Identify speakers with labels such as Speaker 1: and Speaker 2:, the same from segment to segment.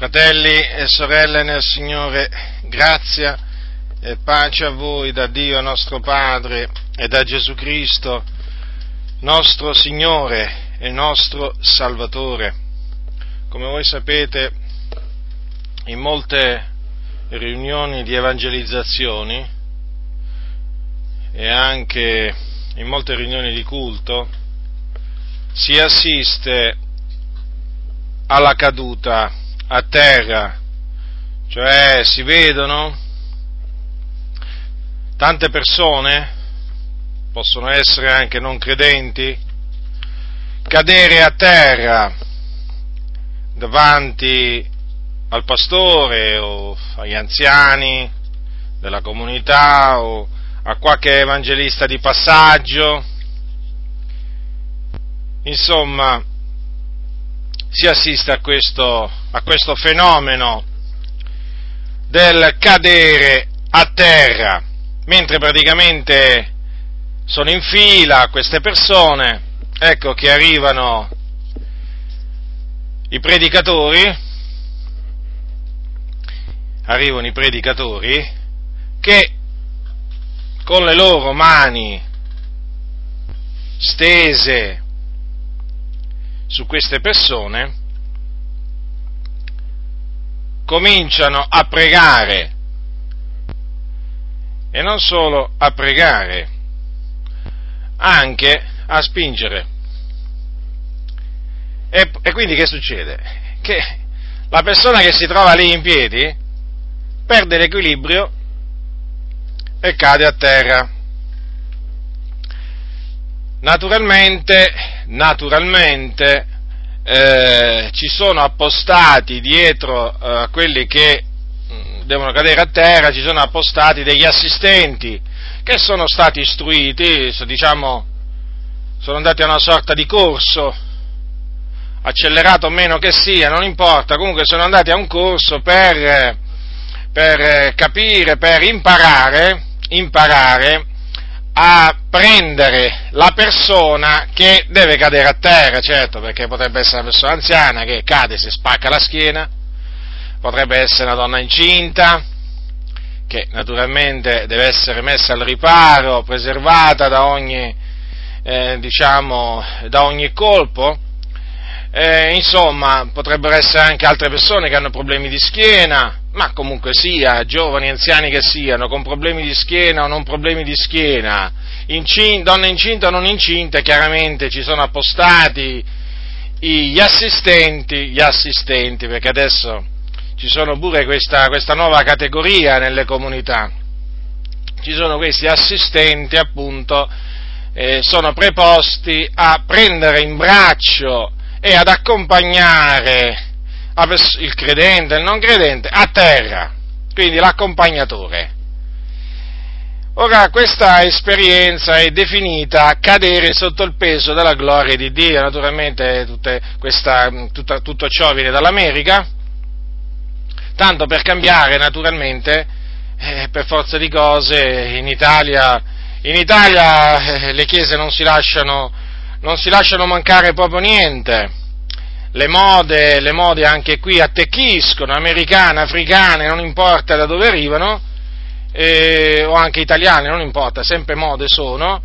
Speaker 1: Fratelli e sorelle nel Signore, grazia e pace a voi da Dio nostro Padre e da Gesù Cristo, nostro Signore e nostro Salvatore. Come voi sapete, in molte riunioni di evangelizzazioni e anche in molte riunioni di culto si assiste alla caduta a terra, cioè si vedono tante persone, possono essere anche non credenti, cadere a terra davanti al pastore o agli anziani della comunità o a qualche evangelista di passaggio. Insomma, si assiste a questo, a questo fenomeno del cadere a terra, mentre praticamente sono in fila queste persone, ecco che arrivano i predicatori, arrivano i predicatori che con le loro mani stese su queste persone, cominciano a pregare e non solo a pregare, anche a spingere. E, e, quindi che succede? Che la persona che si trova lì in piedi perde l'equilibrio e cade a terra. Naturalmente, naturalmente eh, ci sono appostati dietro eh, a quelli che mm, devono cadere a terra, ci sono appostati degli assistenti che sono stati istruiti, diciamo, sono andati a una sorta di corso, accelerato o meno che sia, non importa, comunque sono andati a un corso per, per capire, per imparare, imparare a prendere la persona che deve cadere a terra, certo, perché potrebbe essere una persona anziana che cade, si spacca la schiena, potrebbe essere una donna incinta, che naturalmente deve essere messa al riparo, preservata da ogni, eh, diciamo, da ogni colpo, eh, insomma, potrebbero essere anche altre persone che hanno problemi di schiena, ma comunque sia, giovani, anziani che siano, con problemi di schiena o non problemi di schiena, incin- donne incinte o non incinte, chiaramente ci sono appostati gli assistenti, gli assistenti, perché adesso ci sono pure questa, questa nuova categoria nelle comunità, ci sono questi assistenti appunto, eh, sono preposti a prendere in braccio e ad accompagnare il credente e il non credente a terra, quindi l'accompagnatore. Ora, questa esperienza è definita cadere sotto il peso della gloria di Dio, naturalmente questa, tutta, tutto ciò viene dall'America, tanto per cambiare naturalmente, eh, per forza di cose, in Italia, in Italia eh, le chiese non si lasciano non si lasciano mancare proprio niente. Le mode, le mode anche qui attecchiscono, americane, africane, non importa da dove arrivano, eh, o anche italiane, non importa, sempre mode sono,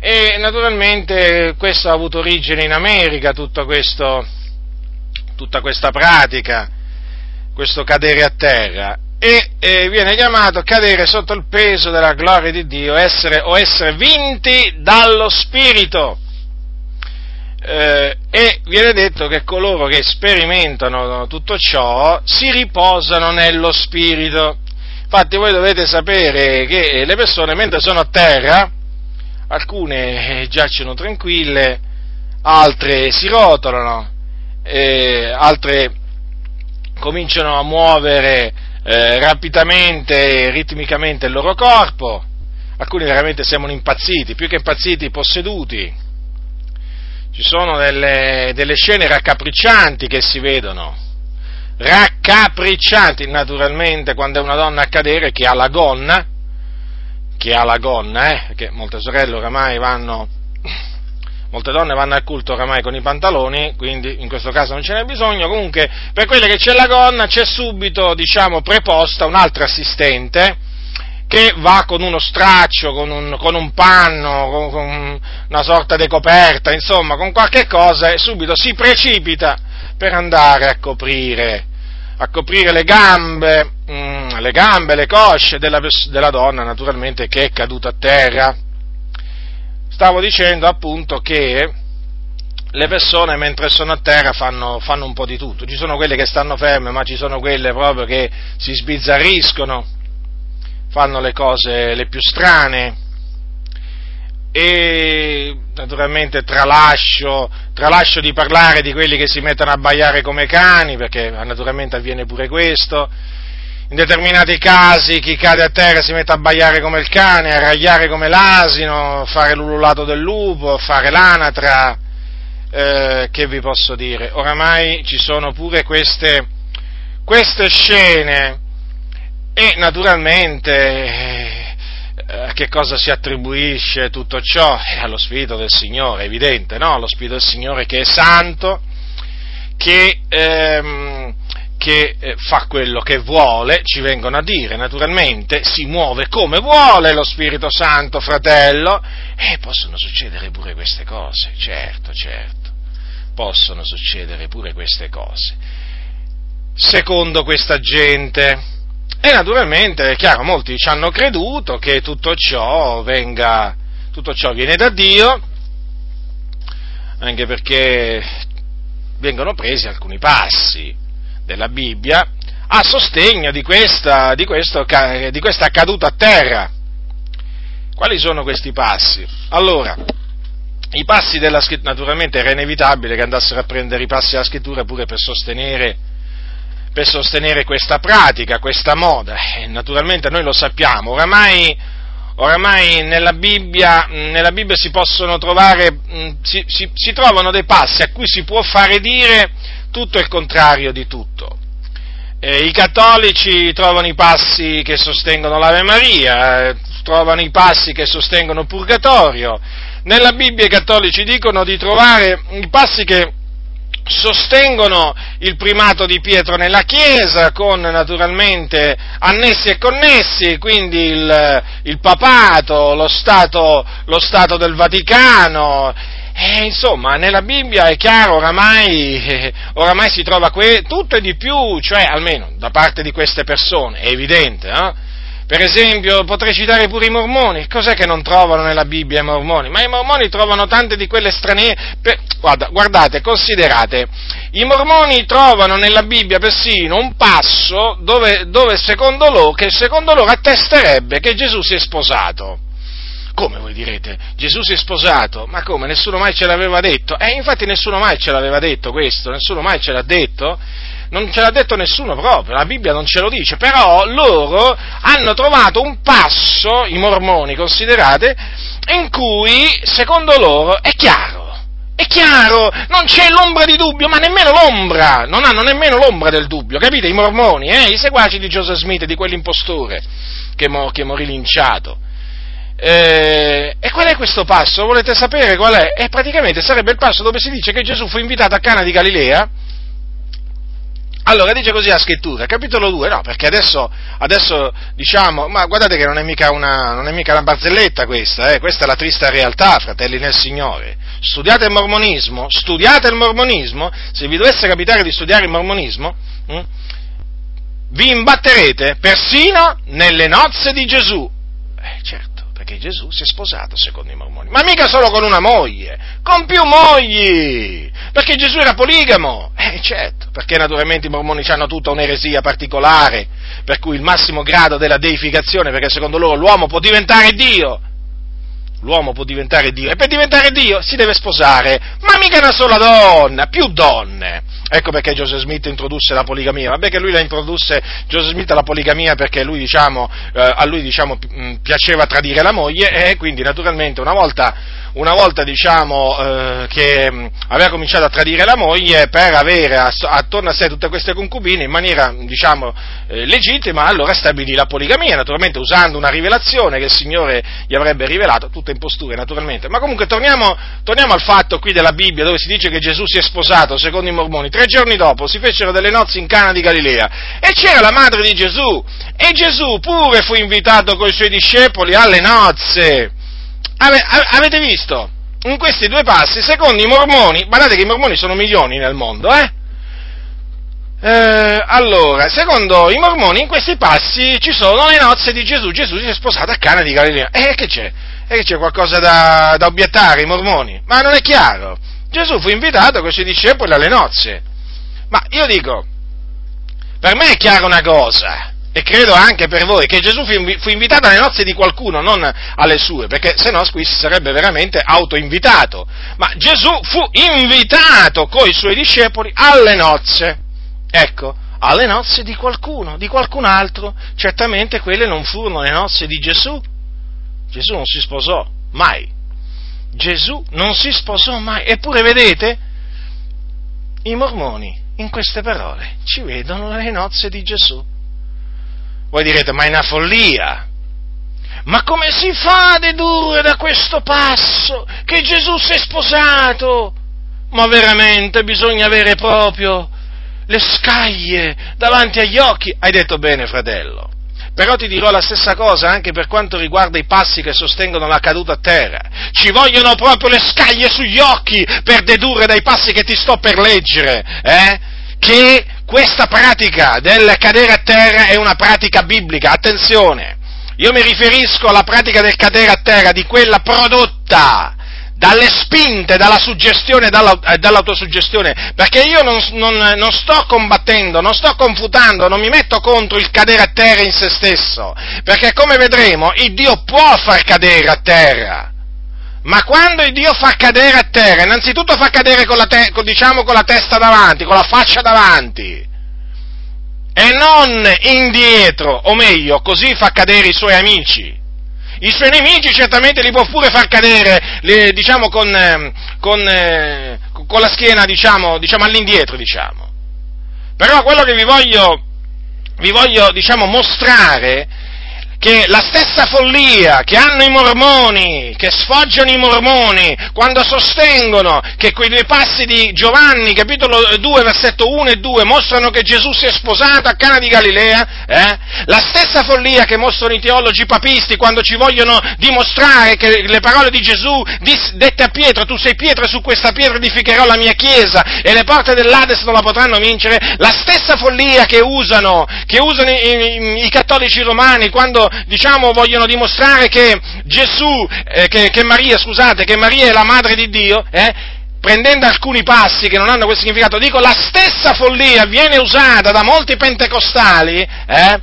Speaker 1: e naturalmente questo ha avuto origine in America, questo, tutta questa pratica, questo cadere a terra, e eh, viene chiamato cadere sotto il peso della gloria di Dio essere, o essere vinti dallo Spirito eh, e viene detto che coloro che sperimentano tutto ciò si riposano nello spirito. Infatti voi dovete sapere che le persone mentre sono a terra, alcune eh, giacciono tranquille, altre si rotolano, eh, altre cominciano a muovere eh, rapidamente, ritmicamente il loro corpo, alcuni veramente sembrano impazziti, più che impazziti, posseduti ci sono delle, delle scene raccapriccianti che si vedono, raccapriccianti, naturalmente quando è una donna a cadere che ha la gonna, che ha la gonna, eh, perché molte sorelle oramai vanno, molte donne vanno al culto oramai con i pantaloni, quindi in questo caso non ce n'è bisogno, comunque per quelle che c'è la gonna c'è subito, diciamo, preposta un'altra assistente, che va con uno straccio, con un, con un panno, con, con, una sorta di coperta, insomma, con qualche cosa e subito si precipita per andare a coprire, a coprire le gambe, mm, le gambe, le cosce della, della donna, naturalmente, che è caduta a terra. Stavo dicendo appunto che le persone mentre sono a terra fanno, fanno, un po' di tutto, ci sono quelle che stanno ferme, ma ci sono quelle proprio che si sbizzarriscono, fanno le cose le più strane e naturalmente tralascio, tralascio di parlare di quelli che si mettono a baiare come cani, perché naturalmente avviene pure questo, in determinati casi chi cade a terra si mette a baiare come il cane, a ragliare come l'asino, fare l'ululato del lupo, fare l'anatra, eh, che vi posso dire? Oramai ci sono pure queste, queste scene e naturalmente eh, a che cosa si attribuisce tutto ciò? Eh, allo Spirito del Signore, evidente, no? Allo Spirito del Signore che è santo, che, ehm, che eh, fa quello che vuole, ci vengono a dire, naturalmente, si muove come vuole lo Spirito Santo, fratello, e possono succedere pure queste cose, certo, certo, possono succedere pure queste cose. Secondo questa gente, e naturalmente, è chiaro, molti ci hanno creduto che tutto ciò venga, tutto ciò viene da Dio, anche perché vengono presi alcuni passi della Bibbia a sostegno di questa, di, questo, di questa caduta a terra. Quali sono questi passi? Allora, i passi della scrittura, naturalmente era inevitabile che andassero a prendere i passi della scrittura pure per sostenere per sostenere questa pratica, questa moda. E naturalmente noi lo sappiamo, oramai, oramai nella, Bibbia, nella, Bibbia, si possono trovare, si, si, si trovano dei passi a cui si può fare dire tutto il contrario di tutto. I cattolici trovano i passi che sostengono l'Ave Maria, trovano i passi che sostengono purgatorio. Nella Bibbia i cattolici dicono di trovare i passi che sostengono il primato di Pietro nella Chiesa, con naturalmente annessi e connessi, quindi il, il papato, lo stato, lo stato, del Vaticano. E, insomma, nella Bibbia è chiaro, oramai, oramai si trova que- tutto e di più, cioè almeno da parte di queste persone, è evidente, eh? Per esempio, potrei citare pure i mormoni. Cos'è che non trovano nella Bibbia i mormoni? Ma i mormoni trovano tante di quelle straniere. Per... Guarda, guardate, considerate, i mormoni trovano nella Bibbia persino un passo dove, dove secondo loro, che secondo loro attesterebbe che Gesù si è sposato. Come voi direte? Gesù si è sposato? Ma come? Nessuno mai ce l'aveva detto? Eh, infatti nessuno mai ce l'aveva detto questo, nessuno mai ce l'ha detto non ce l'ha detto nessuno proprio, la Bibbia non ce lo dice, però loro hanno trovato un passo, i mormoni considerate, in cui secondo loro è chiaro. È chiaro, non c'è l'ombra di dubbio, ma nemmeno l'ombra, non hanno nemmeno l'ombra del dubbio, capite? I mormoni, eh? i seguaci di Joseph Smith, di quell'impostore che, mo, che morì linciato. Eh, e qual è questo passo? Volete sapere qual è? E praticamente sarebbe il passo dove si dice che Gesù fu invitato a Cana di Galilea allora dice così la scrittura, capitolo 2, no, perché adesso, adesso diciamo, ma guardate che non è mica una, non è mica una barzelletta questa, eh, questa è la triste realtà, fratelli nel Signore. Studiate il mormonismo, studiate il mormonismo, se vi dovesse capitare di studiare il mormonismo, hm, vi imbatterete persino nelle nozze di Gesù. Eh, certo, perché Gesù si è sposato secondo i mormoni, ma mica solo con una moglie, con più mogli, perché Gesù era poligamo, eh certo, perché naturalmente i mormoni hanno tutta un'eresia particolare, per cui il massimo grado della deificazione, perché secondo loro l'uomo può diventare Dio, l'uomo può diventare Dio, e per diventare Dio si deve sposare, ma mica una sola donna, più donne. Ecco perché Joseph Smith introdusse la poligamia. Vabbè che lui la introdusse, Joseph Smith la poligamia perché lui, diciamo, eh, a lui diciamo, piaceva tradire la moglie e quindi naturalmente una volta, una volta diciamo, eh, che mh, aveva cominciato a tradire la moglie per avere attorno a sé tutte queste concubine in maniera diciamo, eh, legittima, allora stabilì la poligamia, naturalmente usando una rivelazione che il Signore gli avrebbe rivelato, tutte imposture naturalmente. Ma comunque torniamo, torniamo al fatto qui della Bibbia dove si dice che Gesù si è sposato, secondo i mormoni, tre giorni dopo si fecero delle nozze in Cana di Galilea e c'era la madre di Gesù e Gesù pure fu invitato con i suoi discepoli alle nozze. Ave, avete visto? In questi due passi, secondo i mormoni, guardate che i mormoni sono milioni nel mondo, eh? Eh, allora, secondo i mormoni, in questi passi ci sono le nozze di Gesù. Gesù si è sposato a Cana di Galilea. E eh, che c'è? E che c'è qualcosa da, da obiettare ai mormoni? Ma non è chiaro. Gesù fu invitato con i suoi discepoli alle nozze. Ma io dico, per me è chiara una cosa, e credo anche per voi, che Gesù fu invitato alle nozze di qualcuno, non alle sue, perché se no qui si sarebbe veramente autoinvitato. Ma Gesù fu invitato con i suoi discepoli alle nozze. Ecco, alle nozze di qualcuno, di qualcun altro. Certamente quelle non furono le nozze di Gesù. Gesù non si sposò mai. Gesù non si sposò mai. Eppure vedete, i mormoni in queste parole ci vedono le nozze di Gesù. Voi direte, ma è una follia. Ma come si fa a dedurre da questo passo che Gesù si è sposato? Ma veramente bisogna avere proprio le scaglie davanti agli occhi. Hai detto bene, fratello. Però ti dirò la stessa cosa anche per quanto riguarda i passi che sostengono la caduta a terra. Ci vogliono proprio le scaglie sugli occhi per dedurre dai passi che ti sto per leggere, eh? Che questa pratica del cadere a terra è una pratica biblica, attenzione, io mi riferisco alla pratica del cadere a terra, di quella prodotta dalle spinte, dalla suggestione e dall'autosuggestione, perché io non, non, non, sto combattendo, non sto confutando, non mi metto contro il cadere a terra in se stesso, perché come vedremo il Dio può far cadere a terra, ma quando il Dio fa cadere a terra, innanzitutto fa cadere con la, te- con, diciamo, con la testa davanti, con la faccia davanti, e non indietro, o meglio, così fa cadere i suoi amici. I suoi nemici certamente li può pure far cadere, le, diciamo, con, ehm, con, eh, con, la schiena, diciamo, diciamo, all'indietro, diciamo. Però quello che vi voglio, vi voglio diciamo, mostrare che la stessa follia che hanno i mormoni, che sfoggiano i mormoni, quando sostengono che quei due passi di Giovanni, capitolo 2, versetto 1 e 2, mostrano che Gesù si è sposato a Cana di Galilea, eh? la stessa follia che mostrano i teologi papisti quando ci vogliono dimostrare che le parole di Gesù dette a Pietro, tu sei Pietro e su questa pietra edificherò la mia chiesa e le porte dell'Ades non la potranno vincere, la stessa follia che usano, che usano i, i, i cattolici romani quando diciamo, vogliono dimostrare che Gesù, eh, che, che, Maria, scusate, che Maria è la madre di Dio, eh, prendendo alcuni passi che non hanno questo significato, dico la stessa follia viene usata da molti pentecostali, eh,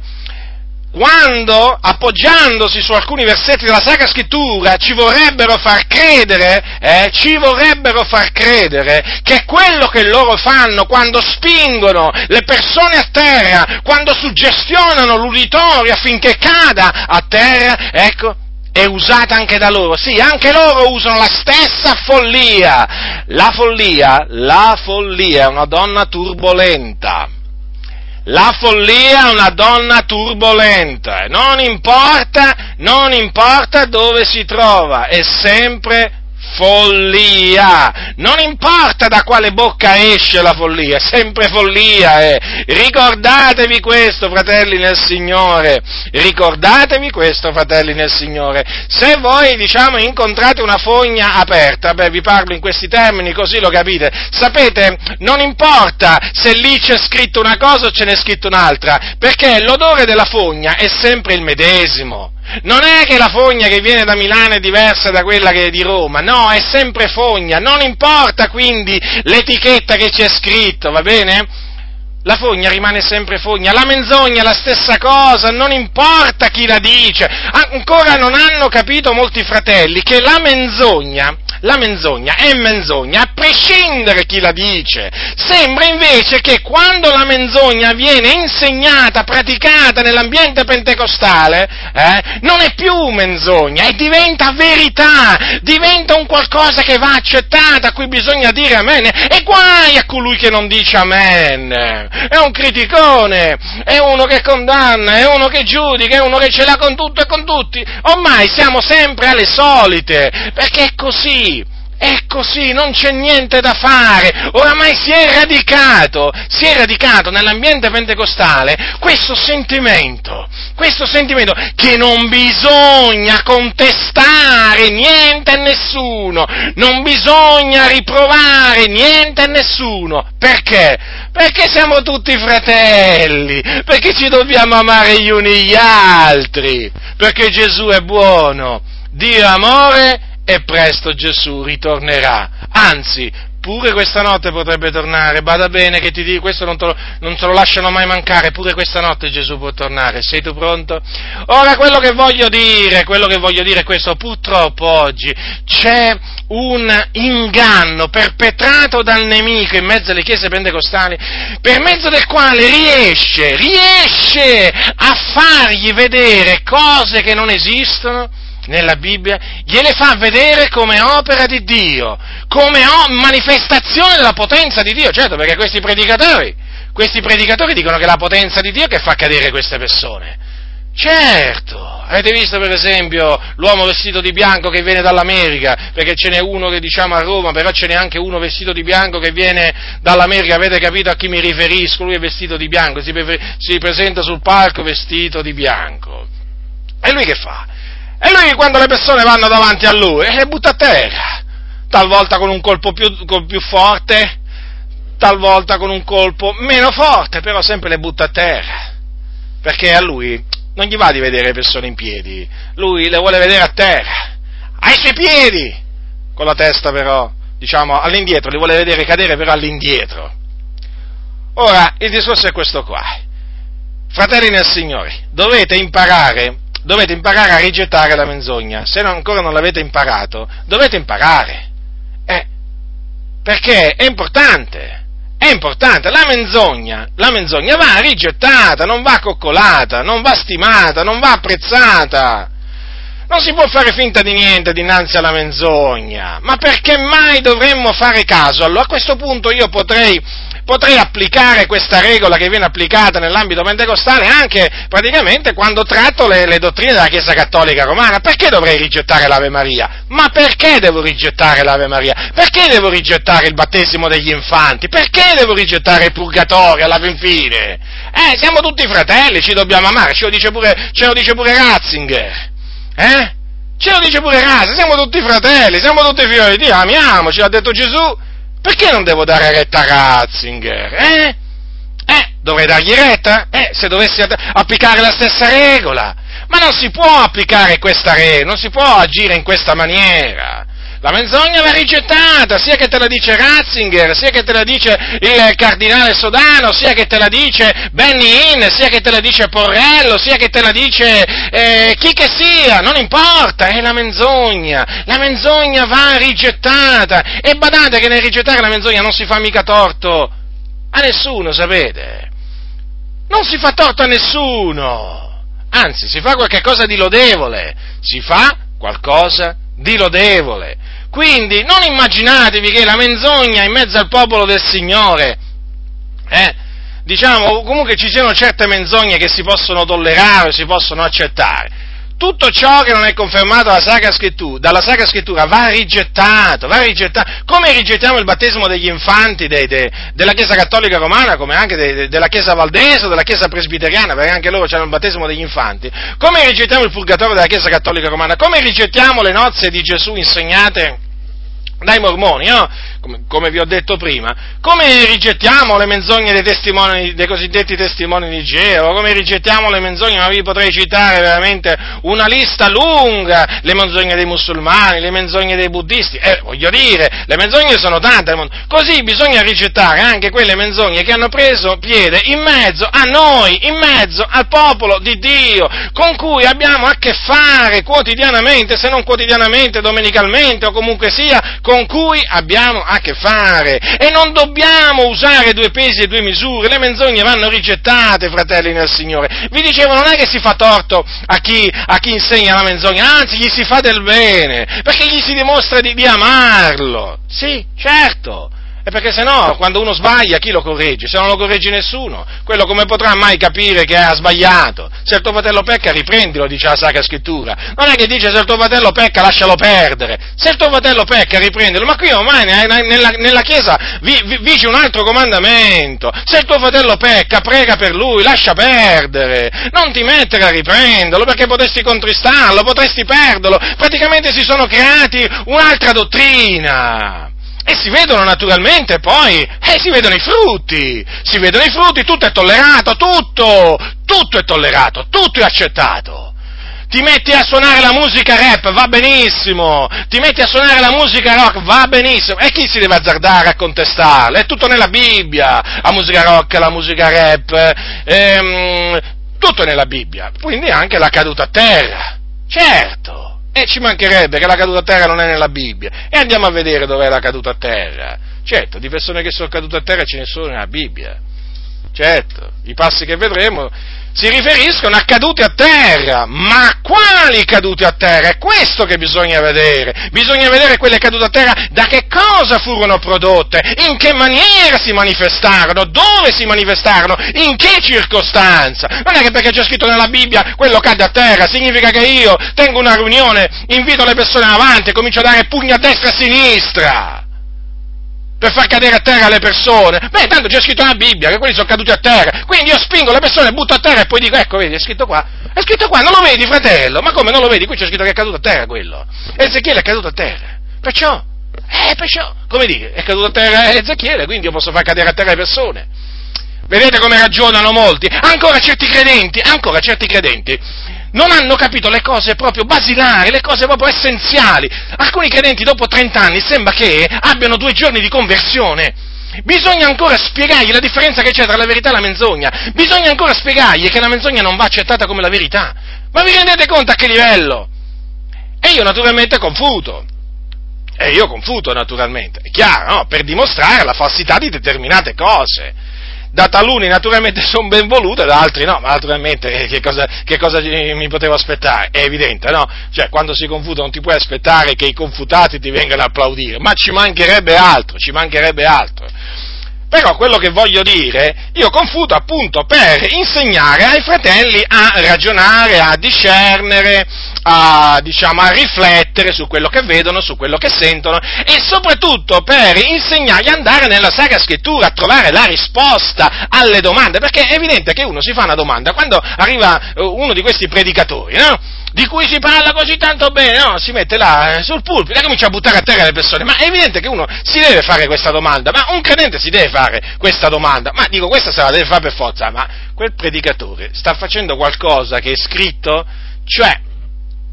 Speaker 1: quando, appoggiandosi su alcuni versetti della Sacra Scrittura, ci vorrebbero far credere, eh, ci vorrebbero far credere che quello che loro fanno quando spingono le persone a terra, quando suggestionano l'uditorio affinché cada a terra, ecco, è usata anche da loro. Sì, anche loro usano la stessa follia. La follia, la follia è una donna turbolenta la follia è una donna turbolenta, non importa, non importa dove si trova, è sempre follia. Non importa da quale bocca esce la follia, è sempre follia. Eh. Ricordatevi questo, fratelli nel Signore. Ricordatevi questo, fratelli nel Signore. Se voi, diciamo, incontrate una fogna aperta, beh, vi parlo in questi termini, così lo capite. Sapete, non importa se lì c'è scritto una cosa o ce n'è scritto un'altra, perché l'odore della fogna è sempre il medesimo. Non è che la fogna che viene da Milano è diversa da quella che è di Roma, no, è sempre fogna, non importa quindi l'etichetta che c'è scritto, va bene? La fogna rimane sempre fogna, la menzogna è la stessa cosa, non importa chi la dice. Ancora non hanno capito molti fratelli che la menzogna, la menzogna è menzogna a prescindere chi la dice. Sembra invece che quando la menzogna viene insegnata, praticata nell'ambiente pentecostale, eh, non è più menzogna e diventa verità, diventa un qualcosa che va accettata, a cui bisogna dire amen. E guai a colui che non dice amen. È un criticone, è uno che condanna, è uno che giudica, è uno che ce l'ha con tutto e con tutti. Ormai siamo sempre alle solite, perché è così. È così, non c'è niente da fare, oramai si è radicato, si è radicato nell'ambiente pentecostale questo sentimento, questo sentimento che non bisogna contestare niente a nessuno, non bisogna riprovare niente a nessuno, perché? Perché siamo tutti fratelli, perché ci dobbiamo amare gli uni gli altri, perché Gesù è buono, Dio è amore e presto Gesù ritornerà. Anzi, pure questa notte potrebbe tornare, bada bene che ti dico, questo non lo, non te, lo, lasciano mai mancare, pure questa notte Gesù può tornare, sei tu pronto? Ora quello che voglio dire, quello che voglio dire è questo, purtroppo oggi c'è un inganno perpetrato dal nemico in mezzo alle chiese pentecostali, per mezzo del quale riesce, riesce a fargli vedere cose che non esistono, nella Bibbia, gliele fa vedere come opera di Dio, come manifestazione della potenza di Dio, certo perché questi predicatori, questi predicatori dicono che è la potenza di Dio che fa cadere queste persone. Certo, avete visto per esempio l'uomo vestito di bianco che viene dall'America, perché ce n'è uno che diciamo a Roma, però ce n'è anche uno vestito di bianco che viene dall'America, avete capito a chi mi riferisco? Lui è vestito di bianco, si, si presenta sul palco vestito di bianco. E lui che fa? E lui quando le persone vanno davanti a lui, le butta a terra, talvolta con un colpo più, più forte, talvolta con un colpo meno forte, però sempre le butta a terra, perché a lui non gli va di vedere le persone in piedi, lui le vuole vedere a terra, ai suoi piedi, con la testa però, diciamo, all'indietro, li vuole vedere cadere però all'indietro. Ora, il discorso è questo qua. Fratelli nel Signore, dovete imparare dovete imparare a rigettare la menzogna. Se ancora non l'avete imparato, dovete imparare. Eh, perché è importante. È importante, la menzogna, la menzogna va rigettata, non va coccolata, non va stimata, non va apprezzata. Non si può fare finta di niente dinanzi alla menzogna. Ma perché mai dovremmo fare caso? Allora a questo punto io potrei potrei applicare questa regola che viene applicata nell'ambito pentecostale anche praticamente quando tratto le, le, dottrine della Chiesa Cattolica Romana. Perché dovrei rigettare l'Ave Maria? Ma perché devo rigettare l'Ave Maria? Perché devo rigettare il battesimo degli infanti? Perché devo rigettare il purgatorio alla fin fine? Eh, siamo tutti fratelli, ci dobbiamo amare, ce lo dice pure, ce lo dice pure Ratzinger. Eh? Ce lo dice pure Ratzinger, siamo tutti fratelli, siamo tutti figli di Dio, amiamoci, l'ha detto Gesù perché non devo dare retta a Ratzinger? Eh? Eh, dovrei dargli retta? Eh, se dovessi applicare la stessa regola. Ma non si può applicare questa regola, non si può agire in questa maniera. La menzogna va rigettata, sia che te la dice Ratzinger, sia che te la dice il cardinale Sodano, sia che te la dice Benny Hinn, sia che te la dice Porrello, sia che te la dice eh, chi che sia, non importa, è la menzogna. La menzogna va rigettata. E badate che nel rigettare la menzogna non si fa mica torto a nessuno, sapete? Non si fa torto a nessuno. Anzi, si fa qualcosa di lodevole. Si fa qualcosa di lodevole. Quindi non immaginatevi che la menzogna in mezzo al popolo del Signore, eh, diciamo, comunque ci siano certe menzogne che si possono tollerare, si possono accettare. Tutto ciò che non è confermato dalla Sacra Scrittura, dalla Sacra Scrittura va rigettato, va rigettato. Come rigettiamo il battesimo degli infanti de, de, della Chiesa Cattolica Romana, come anche de, della Chiesa Valdese della Chiesa Presbiteriana, perché anche loro hanno il battesimo degli infanti, come rigettiamo il purgatorio della Chiesa Cattolica Romana, come rigettiamo le nozze di Gesù insegnate dai mormoni, no? come, come, vi ho detto prima, come rigettiamo le menzogne dei, dei cosiddetti testimoni di Geo, come rigettiamo le menzogne, ma vi potrei citare veramente una lista lunga, le menzogne dei musulmani, le menzogne dei buddisti, eh, voglio dire, le menzogne sono tante, così bisogna rigettare anche quelle menzogne che hanno preso piede in mezzo a noi, in mezzo al popolo di Dio, con cui abbiamo a che fare quotidianamente, se non quotidianamente, domenicalmente o comunque sia, con cui abbiamo a che fare e non dobbiamo usare due pesi e due misure, le menzogne vanno rigettate, fratelli nel Signore. Vi dicevo, non è che si fa torto a chi, a chi insegna la menzogna, anzi gli si fa del bene, perché gli si dimostra di, di amarlo. Sì, certo, e perché se no, quando uno sbaglia, chi lo corregge? Se non lo corregge nessuno, quello come potrà mai capire che ha sbagliato? Se il tuo fratello pecca, riprendilo, dice la Sacra Scrittura. Non è che dice se il tuo fratello pecca, lascialo perdere. Se il tuo fratello pecca, riprendilo. Ma qui ormai nella, nella Chiesa vige un altro comandamento. Se il tuo fratello pecca, prega per lui, lascia perdere. Non ti mettere a riprenderlo, perché potresti contristarlo, potresti perderlo. Praticamente si sono creati un'altra dottrina. E si vedono naturalmente poi, eh, si vedono i frutti, si vedono i frutti, tutto è tollerato, tutto, tutto è tollerato, tutto è accettato. Ti metti a suonare la musica rap, va benissimo, ti metti a suonare la musica rock, va benissimo, e chi si deve azzardare a contestarla? È tutto nella Bibbia, la musica rock, la musica rap, ehm, tutto è nella Bibbia, quindi anche la caduta a terra, certo. E ci mancherebbe che la caduta a terra non è nella Bibbia. E andiamo a vedere dov'è la caduta a terra. Certo, di persone che sono cadute a terra ce ne sono nella Bibbia. Certo, i passi che vedremo si riferiscono a cadute a terra, ma quali cadute a terra? È questo che bisogna vedere, bisogna vedere quelle cadute a terra da che cosa furono prodotte, in che maniera si manifestarono, dove si manifestarono, in che circostanza. Non è che perché c'è scritto nella Bibbia quello cade a terra, significa che io tengo una riunione, invito le persone avanti e comincio a dare pugni a destra e a sinistra per far cadere a terra le persone. Beh, tanto c'è scritto nella Bibbia che quelli sono caduti a terra. Quindi io spingo le persone, butto a terra e poi dico, ecco, vedi, è scritto qua. È scritto qua, non lo vedi, fratello? Ma come non lo vedi? Qui c'è scritto che è caduto a terra quello. Ezechiele è caduto a terra. Perciò, eh, perciò, come dire, è caduto a terra Ezechiele, quindi io posso far cadere a terra le persone. Vedete come ragionano molti? Ancora certi credenti, ancora certi credenti non hanno capito le cose proprio basilari, le cose proprio essenziali. Alcuni credenti dopo 30 anni sembra che abbiano due giorni di conversione. Bisogna ancora spiegargli la differenza che c'è tra la verità e la menzogna. Bisogna ancora spiegargli che la menzogna non va accettata come la verità. Ma vi rendete conto a che livello? E io naturalmente confuto. E io confuto naturalmente, è chiaro, no? Per dimostrare la falsità di determinate cose da taluni naturalmente sono ben volute, da altri no, ma naturalmente eh, che cosa, che cosa, mi potevo aspettare? È evidente, no? Cioè, quando si confuta non ti puoi aspettare che i confutati ti vengano a applaudire, ma ci mancherebbe altro, ci mancherebbe altro. Però quello che voglio dire, io confuto appunto per insegnare ai fratelli a ragionare, a discernere, a, diciamo, a riflettere su quello che vedono, su quello che sentono e soprattutto per insegnargli ad andare nella Sacra Scrittura a trovare la risposta alle domande, perché è evidente che uno si fa una domanda quando arriva eh, uno di questi predicatori, no? Di cui si parla così tanto bene, no? si mette là eh, sul pulpito e comincia a buttare a terra le persone, ma è evidente che uno si deve fare questa domanda, ma un credente si deve fare questa domanda, ma dico questa se la deve fare per forza, ma quel predicatore sta facendo qualcosa che è scritto, cioè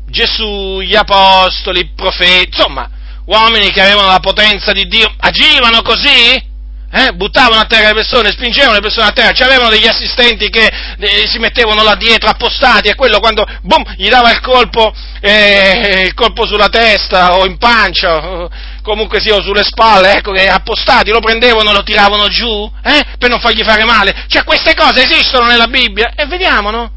Speaker 1: Gesù, gli apostoli, i profeti, insomma, uomini che avevano la potenza di Dio, agivano così? Eh, buttavano a terra le persone, spingevano le persone a terra, c'avevano degli assistenti che eh, si mettevano là dietro appostati e quello quando boom, gli dava il colpo, eh, il colpo sulla testa o in pancia, o comunque sia o sulle spalle, ecco che appostati lo prendevano e lo tiravano giù eh, per non fargli fare male. Cioè queste cose esistono nella Bibbia e vediamo, no?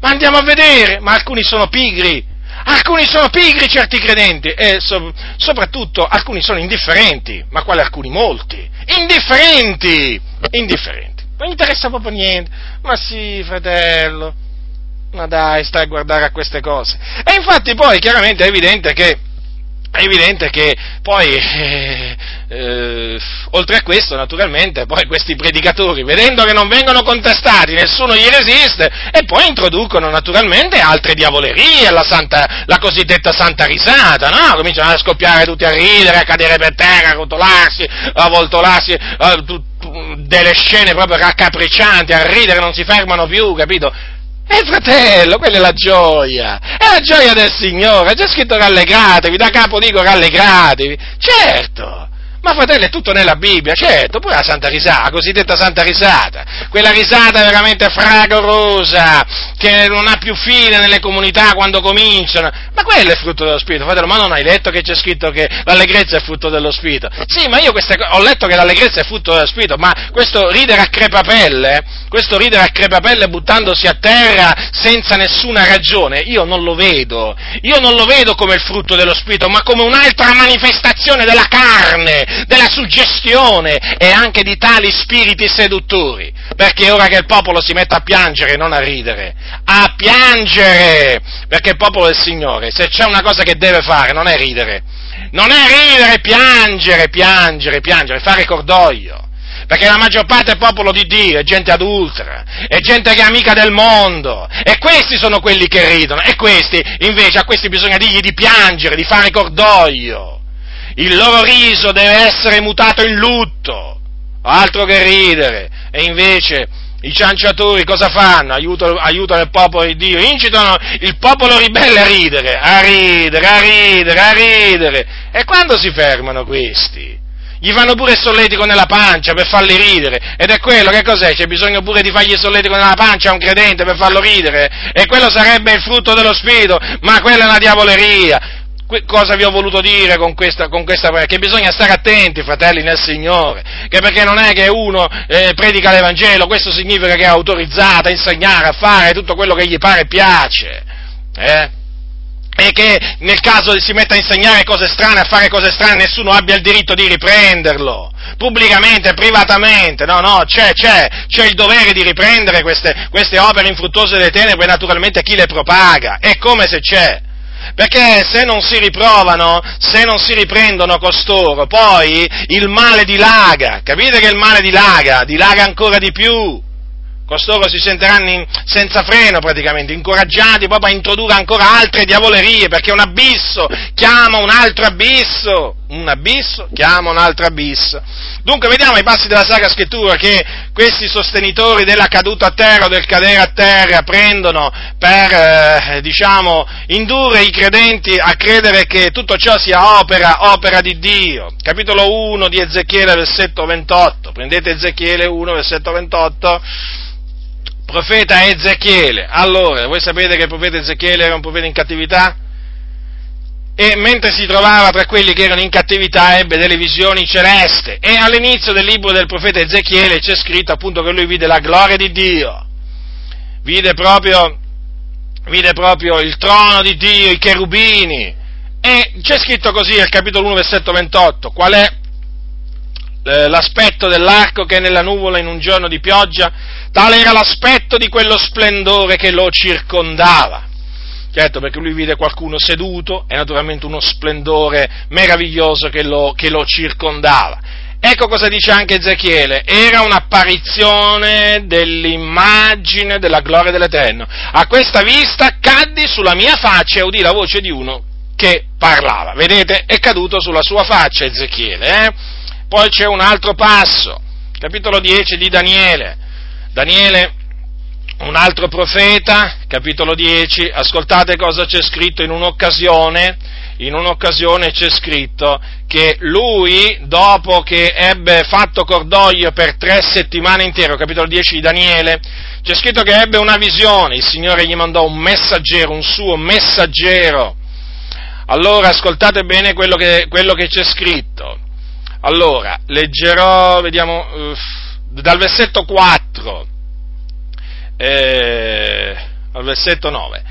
Speaker 1: Ma andiamo a vedere, ma alcuni sono pigri, Alcuni sono pigri certi credenti e so, soprattutto alcuni sono indifferenti, ma quali alcuni? Molti. Indifferenti! Indifferenti. Non interessa proprio niente. Ma sì, fratello. Ma dai, stai a guardare a queste cose. E infatti poi chiaramente è evidente che è evidente che poi eh, eh, oltre a questo, naturalmente, poi questi predicatori, vedendo che non vengono contestati, nessuno gli resiste, e poi introducono naturalmente altre diavolerie, la, santa, la cosiddetta santa risata, no? Cominciano a scoppiare tutti a ridere, a cadere per terra, a rotolarsi, a voltolarsi, a, delle scene proprio raccapriccianti, a ridere, non si fermano più, capito? E fratello, quella è la gioia, è la gioia del Signore, c'è scritto rallegratevi, da capo dico rallegratevi, certo, ma fratello è tutto nella Bibbia, certo, pure la santa risata, la cosiddetta santa risata, quella risata veramente fragorosa, che non ha più fine nelle comunità quando cominciano, ma quello è frutto dello Spirito, fratello, ma non hai letto che c'è scritto che l'allegrezza è frutto dello Spirito? Sì, ma io queste, ho letto che l'allegrezza è frutto dello Spirito, ma questo ridere a crepapelle, questo ridere a crepapelle buttandosi a terra senza nessuna ragione, io non lo vedo, io non lo vedo come il frutto dello Spirito, ma come un'altra manifestazione della carne, della suggestione e anche di tali spiriti seduttori. Perché ora che il popolo si metta a piangere, non a ridere, a piangere, perché il popolo del Signore, se c'è una cosa che deve fare, non è ridere, non è ridere, piangere, piangere, piangere, fare cordoglio. Perché la maggior parte del popolo di Dio è gente adultera, è gente che è amica del mondo, e questi sono quelli che ridono, e questi, invece, a questi bisogna dirgli di piangere, di fare cordoglio il loro riso deve essere mutato in lutto, altro che ridere, e invece i cianciatori cosa fanno? Aiutano, aiutano, il popolo di Dio, incitano il popolo ribelle a ridere, a ridere, a ridere, a ridere. E quando si fermano questi? Gli fanno pure il solletico nella pancia per farli ridere. Ed è quello, che cos'è? C'è bisogno pure di fargli il solletico nella pancia a un credente per farlo ridere. E quello sarebbe il frutto dello Spirito, ma quella è una diavoleria cosa vi ho voluto dire con questa, con questa Che bisogna stare attenti, fratelli nel Signore, che perché non è che uno eh, predica l'Evangelo, questo significa che è autorizzato a insegnare, a fare tutto quello che gli pare e piace. Eh? e che nel caso si metta a insegnare cose strane, a fare cose strane, nessuno abbia il diritto di riprenderlo, pubblicamente, privatamente, no, no, c'è, c'è, c'è il dovere di riprendere queste, queste opere infruttuose delle tenebre, naturalmente chi le propaga, è come se c'è, perché se non si riprovano, se non si riprendono costoro, poi il male dilaga, capite che il male dilaga, dilaga ancora di più. Costoro si sentiranno in, senza freno praticamente, incoraggiati proprio a introdurre ancora altre diavolerie, perché un abisso chiama un altro abisso, un abisso chiama un altro abisso. Dunque vediamo i passi della Sacra Scrittura che questi sostenitori della caduta a terra o del cadere a terra prendono per, eh, diciamo, indurre i credenti a credere che tutto ciò sia opera, opera di Dio. Capitolo 1 di Ezechiele, versetto 28. Prendete Ezechiele 1, versetto 28 profeta Ezechiele. Allora, voi sapete che il profeta Ezechiele era un profeta in cattività? E mentre si trovava tra quelli che erano in cattività ebbe delle visioni celeste. E all'inizio del libro del profeta Ezechiele c'è scritto appunto che lui vide la gloria di Dio. Vide proprio, vide proprio il trono di Dio, i cherubini. E c'è scritto così al capitolo 1, versetto 28, qual è l'aspetto dell'arco che è nella nuvola in un giorno di pioggia, tale era l'aspetto di quello splendore che lo circondava. Certo, perché lui vide qualcuno seduto e naturalmente uno splendore meraviglioso che lo, che lo circondava. Ecco cosa dice anche Ezechiele, era un'apparizione dell'immagine della gloria dell'Eterno. A questa vista caddi sulla mia faccia e udì la voce di uno che parlava. Vedete, è caduto sulla sua faccia Ezechiele. Eh? Poi c'è un altro passo, capitolo 10 di Daniele. Daniele, un altro profeta, capitolo 10, ascoltate cosa c'è scritto in un'occasione, in un'occasione c'è scritto che lui, dopo che ebbe fatto cordoglio per tre settimane intere, capitolo 10 di Daniele, c'è scritto che ebbe una visione, il Signore gli mandò un messaggero, un suo messaggero. Allora ascoltate bene quello che, quello che c'è scritto. Allora, leggerò, vediamo, dal versetto 4 eh, al versetto 9.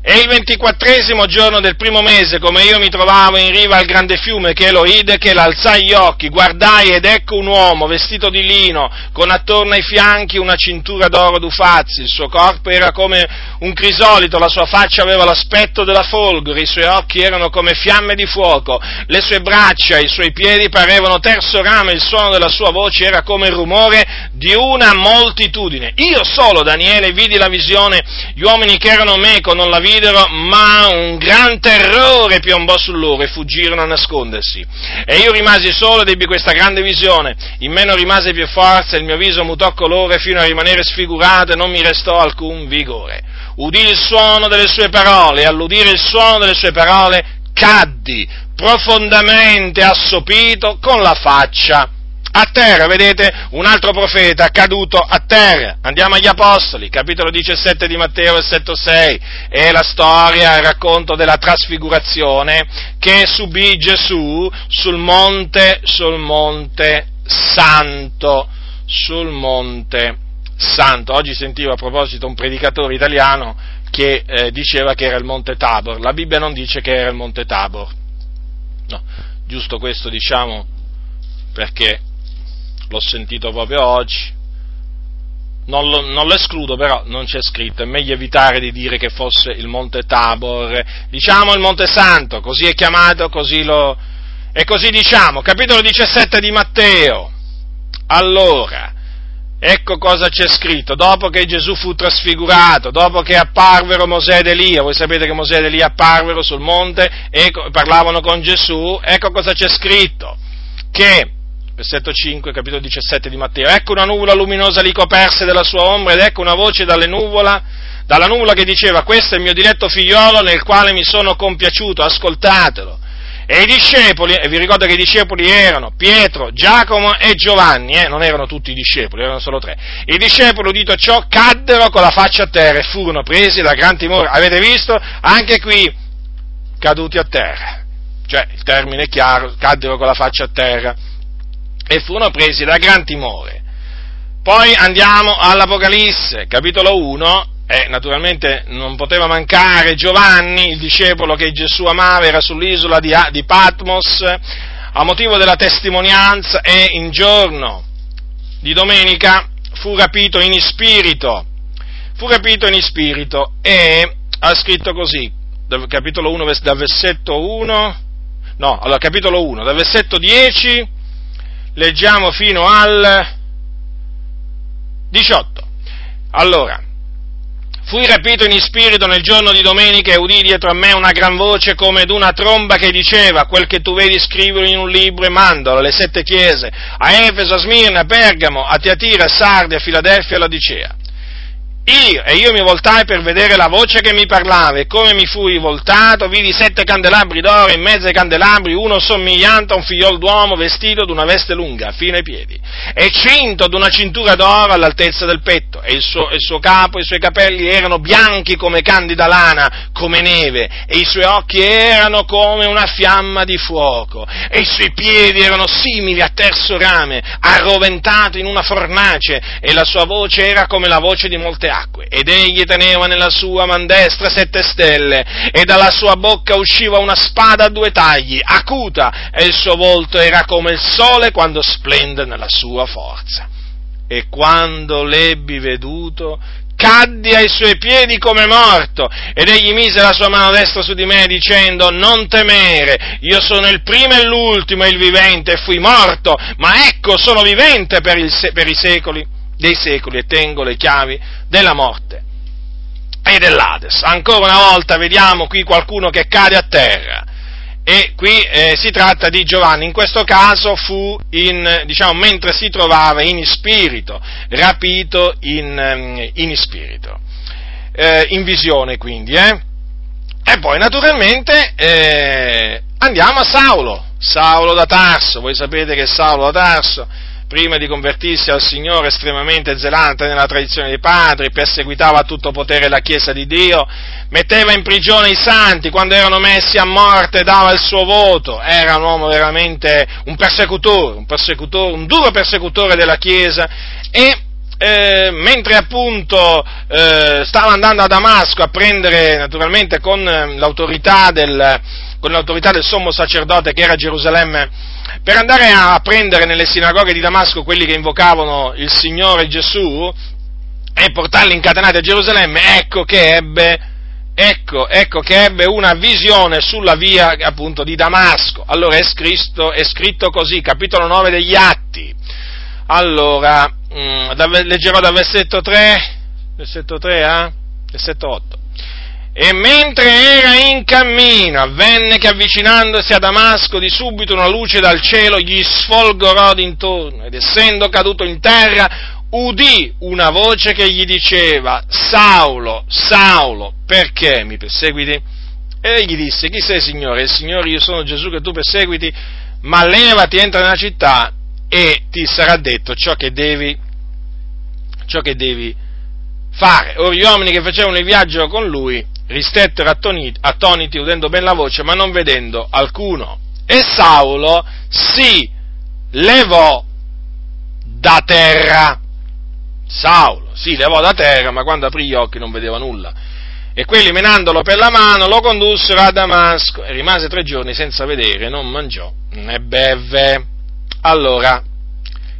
Speaker 1: E il ventiquattresimo giorno del primo mese, come io mi trovavo in riva al grande fiume che lo ide, che l'alzai gli occhi, guardai ed ecco un uomo vestito di lino, con attorno ai fianchi una cintura d'oro d'ufazzi, il suo corpo era come un crisolito, la sua faccia aveva l'aspetto della folgore, i suoi occhi erano come fiamme di fuoco, le sue braccia, i suoi piedi parevano terzo rame, il suono della sua voce era come il rumore di una moltitudine. Io solo, Daniele, vidi la visione, gli uomini che erano meco non la videro, ma un gran terrore piombò su loro e fuggirono a nascondersi. E io rimasi solo ed ebbi questa grande visione. In me non rimase più forza, il mio viso mutò colore fino a rimanere sfigurato e non mi restò alcun vigore. Udì il suono delle sue parole e all'udire il suono delle sue parole caddi profondamente assopito con la faccia a terra, vedete, un altro profeta caduto a terra. Andiamo agli Apostoli, capitolo 17 di Matteo, versetto 6, è la storia, il racconto della trasfigurazione che subì Gesù sul monte, sul monte santo, sul monte santo. Oggi sentivo a proposito un predicatore italiano che eh, diceva che era il monte Tabor, la Bibbia non dice che era il monte Tabor. No, giusto questo diciamo perché l'ho sentito proprio oggi. Non lo, non lo, escludo, però non c'è scritto, è meglio evitare di dire che fosse il Monte Tabor, diciamo il Monte Santo, così è chiamato, così lo, e così diciamo, capitolo 17 di Matteo. Allora, ecco cosa c'è scritto, dopo che Gesù fu trasfigurato, dopo che apparvero Mosè ed Elia, voi sapete che Mosè ed Elia apparvero sul monte e parlavano con Gesù, ecco cosa c'è scritto, che versetto 5, capitolo 17 di Matteo. Ecco una nuvola luminosa li coperse della sua ombra ed ecco una voce nuvola, dalla nuvola che diceva questo è il mio diletto figliolo nel quale mi sono compiaciuto, ascoltatelo. E i discepoli, e vi ricordo che i discepoli erano Pietro, Giacomo e Giovanni, eh, non erano tutti i discepoli, erano solo tre. I discepoli, udito ciò, caddero con la faccia a terra e furono presi da gran timore. Avete visto? Anche qui, caduti a terra. Cioè, il termine è chiaro, caddero con la faccia a terra e furono presi da gran timore. Poi andiamo all'Apocalisse, capitolo 1, e naturalmente non poteva mancare Giovanni, il discepolo che Gesù amava, era sull'isola di, di Patmos, a motivo della testimonianza e in giorno di domenica fu rapito in spirito, fu rapito in spirito e ha scritto così, capitolo 1, dal versetto 1, no, allora capitolo 1, dal versetto 10 leggiamo fino al 18. Allora, fui rapito in spirito nel giorno di domenica e udì dietro a me una gran voce come d'una tromba che diceva, quel che tu vedi scrivilo in un libro e mandalo alle sette chiese, a Efeso, a Smirna, a Pergamo, a Tiatira, a Sardi, a Filadelfia e a Ladicea. Io, e io mi voltai per vedere la voce che mi parlava, e come mi fui voltato, vidi sette candelabri d'oro, in mezzo ai candelabri uno somigliante a un figliol d'uomo vestito d'una veste lunga, fino ai piedi, e cinto d'una cintura d'oro all'altezza del petto, e il suo, il suo capo e i suoi capelli erano bianchi come candida lana, come neve, e i suoi occhi erano come una fiamma di fuoco, e i suoi piedi erano simili a terzo rame, arroventato in una fornace, e la sua voce era come la voce di molte acque, ed egli teneva nella sua man destra sette stelle, e dalla sua bocca usciva una spada a due tagli, acuta, e il suo volto era come il sole quando splende nella sua forza. E quando l'ebbi veduto, caddi ai suoi piedi come morto, ed egli mise la sua mano destra su di me dicendo, non temere, io sono il primo e l'ultimo e il vivente, e fui morto, ma ecco sono vivente per, il, per i secoli dei secoli e tengo le chiavi della morte e dell'Ades. Ancora una volta vediamo qui qualcuno che cade a terra. E qui eh, si tratta di Giovanni, in questo caso fu in, diciamo, mentre si trovava in spirito, rapito in, ehm, in spirito, eh, in visione quindi. Eh? E poi naturalmente eh, andiamo a Saulo, Saulo da Tarso, voi sapete che Saulo da Tarso prima di convertirsi al Signore estremamente zelante nella tradizione dei padri, perseguitava a tutto potere la Chiesa di Dio, metteva in prigione i santi, quando erano messi a morte dava il suo voto, era un uomo veramente un persecutore, un persecutore, un duro persecutore della Chiesa e eh, mentre appunto eh, stava andando a Damasco a prendere naturalmente con eh, l'autorità del, con l'autorità del sommo sacerdote che era a Gerusalemme, per andare a prendere nelle sinagoghe di Damasco quelli che invocavano il Signore Gesù e portarli incatenati a Gerusalemme, ecco che ebbe, ecco, ecco che ebbe una visione sulla via appunto di Damasco. Allora è scritto, è scritto così, capitolo 9 degli Atti. Allora, mh, mm, leggerò dal versetto 3, versetto 3 a eh? versetto 8. E mentre era in cammino, avvenne che avvicinandosi a Damasco di subito una luce dal cielo gli sfolgorò d'intorno ed essendo caduto in terra udì una voce che gli diceva Saulo, Saulo, perché mi perseguiti? E egli disse, chi sei Signore? Il Signore, io sono Gesù che tu perseguiti, ma levati, entra nella città e ti sarà detto ciò che devi, ciò che devi fare. Ora gli uomini che facevano il viaggio con lui ristettero attoniti, attoniti udendo ben la voce, ma non vedendo alcuno. E Saulo si levò da terra. Saulo si levò da terra, ma quando aprì gli occhi non vedeva nulla. E quelli menandolo per la mano lo condussero a Damasco e rimase tre giorni senza vedere, non mangiò né beve. Allora,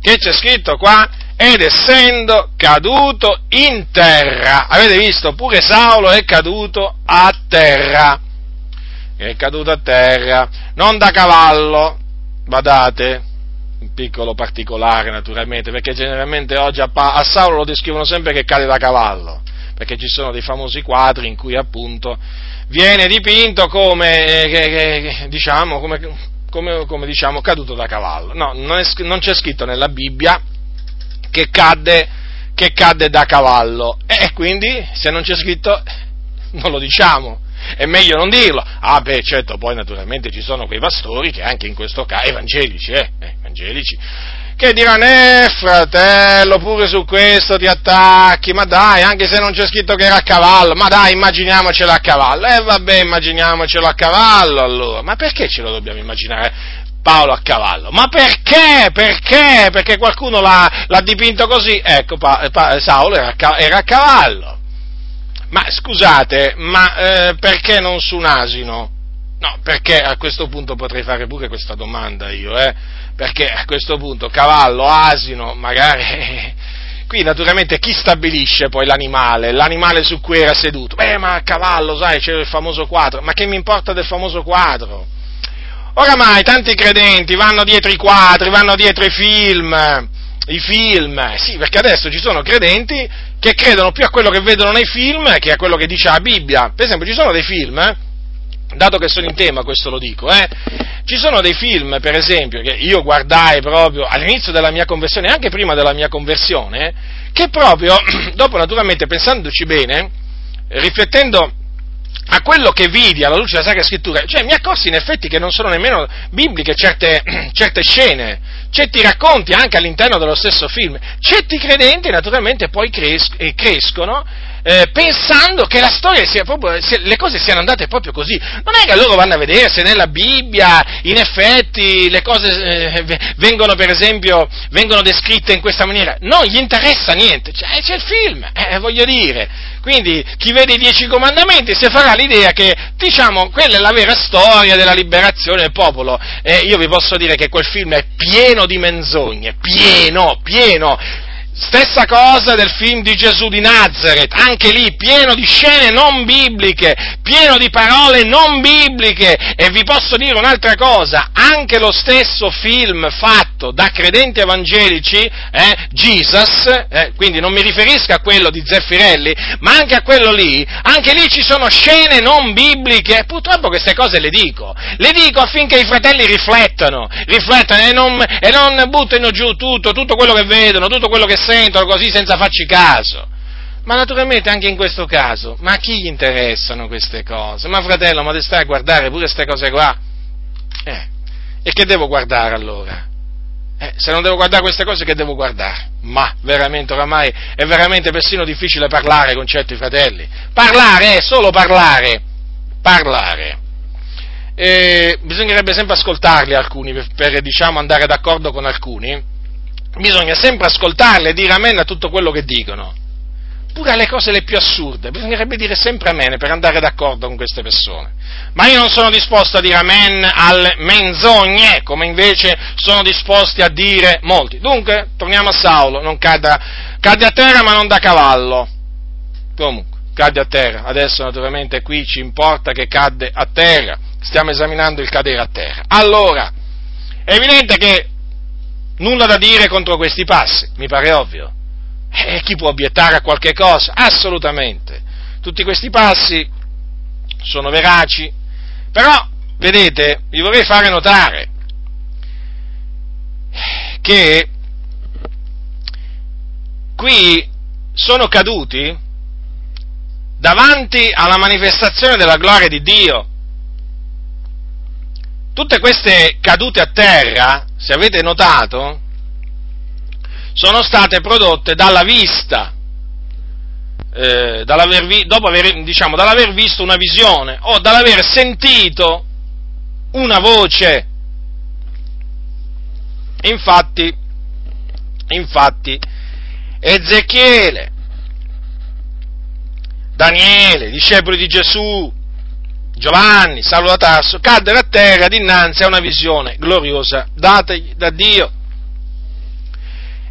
Speaker 1: che c'è scritto qua? Ed essendo caduto in terra, avete visto, pure Saulo è caduto a terra, è caduto a terra, non da cavallo, badate, un piccolo particolare naturalmente, perché generalmente oggi a, a Saulo lo descrivono sempre che cade da cavallo, perché ci sono dei famosi quadri in cui appunto viene dipinto come, eh, che, diciamo, come, come, come diciamo, caduto da cavallo. No, non, è, non c'è scritto nella Bibbia che cadde, che cadde da cavallo. E quindi, se non c'è scritto, non lo diciamo. È meglio non dirlo. Ah, beh, certo, poi naturalmente ci sono quei pastori che anche in questo caso, evangelici, eh, eh evangelici, che diranno, eh, fratello, pure su questo ti attacchi, ma dai, anche se non c'è scritto che era a cavallo, ma dai, immaginiamocelo a cavallo. Eh, vabbè, immaginiamocelo a cavallo allora. Ma perché ce lo dobbiamo immaginare? Paolo a cavallo. Ma perché? Perché? Perché qualcuno l'ha, l'ha dipinto così? Ecco, pa, pa, Saulo era, era, a cavallo. Ma scusate, ma eh, perché non su un asino? No, perché a questo punto potrei fare pure questa domanda io, eh? Perché a questo punto cavallo, asino, magari... Qui naturalmente chi stabilisce poi l'animale, l'animale su cui era seduto? Beh, ma a cavallo, sai, c'era il famoso quadro, ma che mi importa del famoso quadro? Oramai tanti credenti vanno dietro i quadri, vanno dietro i film, i film, sì, perché adesso ci sono credenti che credono più a quello che vedono nei film che a quello che dice la Bibbia. Per esempio, ci sono dei film, eh, dato che sono in tema, questo lo dico, eh, ci sono dei film, per esempio, che io guardai proprio all'inizio della mia conversione, anche prima della mia conversione, che proprio, dopo naturalmente pensandoci bene, riflettendo a quello che vidi alla luce della Sacra Scrittura, cioè mi accorsi in effetti che non sono nemmeno bibliche certe, certe scene, certi racconti anche all'interno dello stesso film. Certi credenti naturalmente poi cres- eh, crescono eh, pensando che la storia sia proprio, sia, le cose siano andate proprio così. Non è che loro vanno a vedere se nella Bibbia in effetti le cose eh, vengono per esempio vengono descritte in questa maniera. Non gli interessa niente, cioè, c'è il film, eh, voglio dire. Quindi chi vede i dieci comandamenti si farà l'idea che, diciamo, quella è la vera storia della liberazione del popolo. E io vi posso dire che quel film è pieno di menzogne, pieno, pieno Stessa cosa del film di Gesù di Nazareth, anche lì pieno di scene non bibliche, pieno di parole non bibliche. E vi posso dire un'altra cosa, anche lo stesso film fatto da credenti evangelici, eh, Jesus, eh, quindi non mi riferisco a quello di Zeffirelli, ma anche a quello lì, anche lì ci sono scene non bibliche. Purtroppo queste cose le dico, le dico affinché i fratelli riflettano, riflettano e non, e non buttino giù tutto, tutto quello che vedono, tutto quello che sentono così senza farci caso. Ma naturalmente anche in questo caso, ma a chi gli interessano queste cose? Ma fratello, ma te stai a guardare pure queste cose qua? Eh, e che devo guardare allora? Eh, se non devo guardare queste cose, che devo guardare? Ma veramente oramai è veramente persino difficile parlare con certi fratelli. Parlare è solo parlare. Parlare. E bisognerebbe sempre ascoltarli alcuni per, per diciamo, andare d'accordo con alcuni bisogna sempre ascoltarle e dire amen a tutto quello che dicono. Pure alle cose le più assurde, bisognerebbe dire sempre amen per andare d'accordo con queste persone. Ma io non sono disposto a dire amen alle menzogne, come invece sono disposti a dire molti. Dunque, torniamo a Saulo, non cadde, cadde a terra ma non da cavallo. Comunque, cadde a terra. Adesso naturalmente qui ci importa che cadde a terra. Stiamo esaminando il cadere a terra. Allora, è evidente che nulla da dire contro questi passi, mi pare ovvio. E eh, chi può obiettare a qualche cosa? Assolutamente. Tutti questi passi sono veraci, però, vedete, vi vorrei fare notare che qui sono caduti davanti alla manifestazione della gloria di Dio. Tutte queste cadute a terra, se avete notato, sono state prodotte dalla vista, eh, dall'aver, dopo aver, diciamo, dall'aver visto una visione o dall'aver sentito una voce. Infatti, infatti, Ezechiele, Daniele, discepoli di Gesù, Giovanni, Saulo da Tarso, caddero a terra dinanzi a una visione gloriosa dategli da Dio.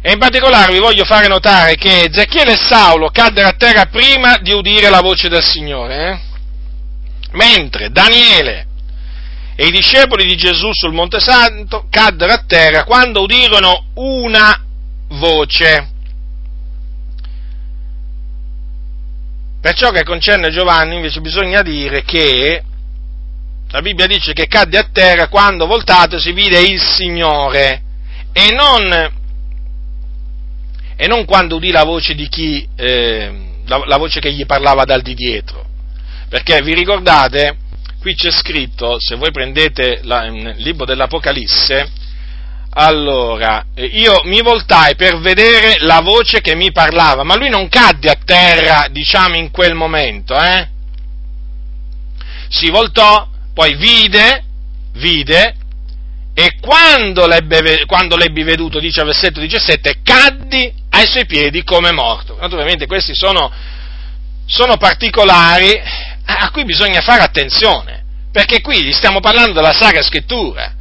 Speaker 1: E in particolare vi voglio fare notare che Ezechiele e Saulo caddero a terra prima di udire la voce del Signore, eh? mentre Daniele e i discepoli di Gesù sul Monte Santo caddero a terra quando udirono una voce. Per ciò che concerne Giovanni invece bisogna dire che la Bibbia dice che cadde a terra quando voltato si vide il Signore e non e non quando udì la voce di chi, eh, la, la, voce che gli parlava dal di dietro. Perché vi ricordate, qui c'è scritto, se voi prendete la, il libro dell'Apocalisse, allora, eh, io mi voltai per vedere la voce che mi parlava, ma lui non cadde a terra, diciamo, in quel momento, eh? Si voltò, poi vide, vide, e quando l'ebbe, quando l'ebbi veduto, dice versetto 17, caddi ai suoi piedi come morto. Naturalmente questi sono, sono particolari a cui bisogna fare attenzione, perché qui stiamo parlando della Sacra Scrittura.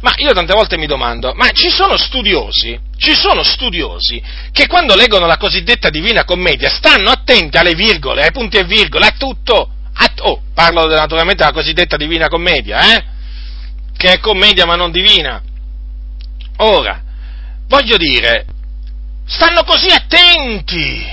Speaker 1: Ma io tante volte mi domando, ma ci sono studiosi, ci sono studiosi che quando leggono la cosiddetta Divina Commedia stanno attenti alle virgole, ai punti e virgole, a tutto. A, oh, parlo naturalmente della cosiddetta Divina Commedia, eh? che è commedia ma non divina. Ora, voglio dire, stanno così attenti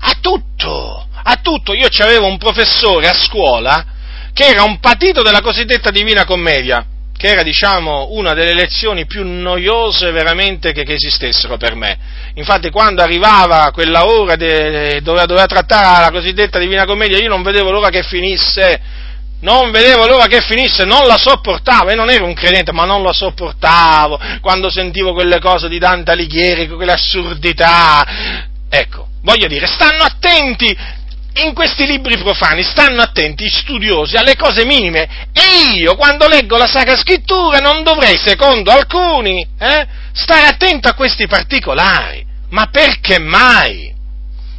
Speaker 1: a tutto, a tutto. Io avevo un professore a scuola che era un patito della cosiddetta divina commedia, che era, diciamo, una delle lezioni più noiose veramente che, che esistessero per me. Infatti, quando arrivava quella ora de, dove doveva trattare la cosiddetta divina commedia, io non vedevo l'ora che finisse non vedevo l'ora che finisse, non la sopportavo, e non ero un credente, ma non la sopportavo, quando sentivo quelle cose di Dante Alighieri, quelle assurdità. Ecco, voglio dire, stanno attenti in questi libri profani, stanno attenti i studiosi alle cose minime, e io, quando leggo la Sacra Scrittura, non dovrei, secondo alcuni, eh, stare attento a questi particolari. Ma perché mai?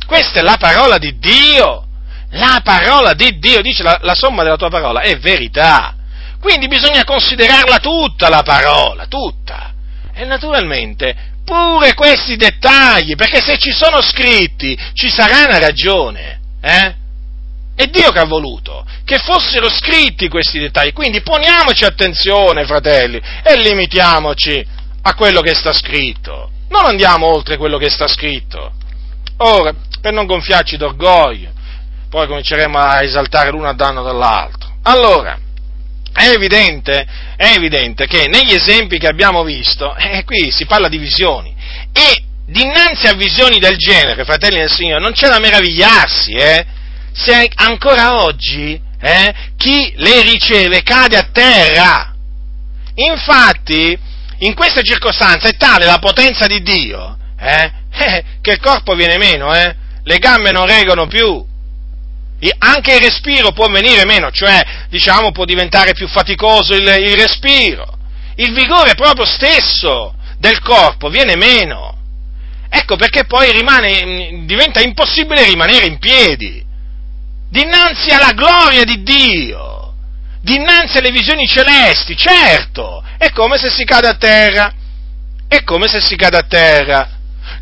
Speaker 1: Questa è la parola di Dio la parola di Dio, dice la, la somma della tua parola, è verità. Quindi bisogna considerarla tutta la parola, tutta. E naturalmente pure questi dettagli, perché se ci sono scritti ci sarà una ragione. Eh? È Dio che ha voluto che fossero scritti questi dettagli. Quindi poniamoci attenzione, fratelli, e limitiamoci a quello che sta scritto. Non andiamo oltre quello che sta scritto. Ora, per non gonfiarci d'orgoglio, poi cominceremo a esaltare l'uno a danno dell'altro. Allora, è evidente, è evidente che negli esempi che abbiamo visto, eh, qui si parla di visioni, e dinanzi a visioni del genere, fratelli del Signore, non c'è da meravigliarsi, eh, se ancora oggi eh, chi le riceve cade a terra. Infatti, in queste circostanze è tale la potenza di Dio eh, eh, che il corpo viene meno, eh, le gambe non reggono più, anche il respiro può venire meno, cioè diciamo può diventare più faticoso il, il respiro. Il vigore proprio stesso del corpo viene meno. Ecco perché poi rimane, diventa impossibile rimanere in piedi, dinanzi alla gloria di Dio, dinanzi alle visioni celesti, certo, è come se si cade a terra, è come se si cade a terra.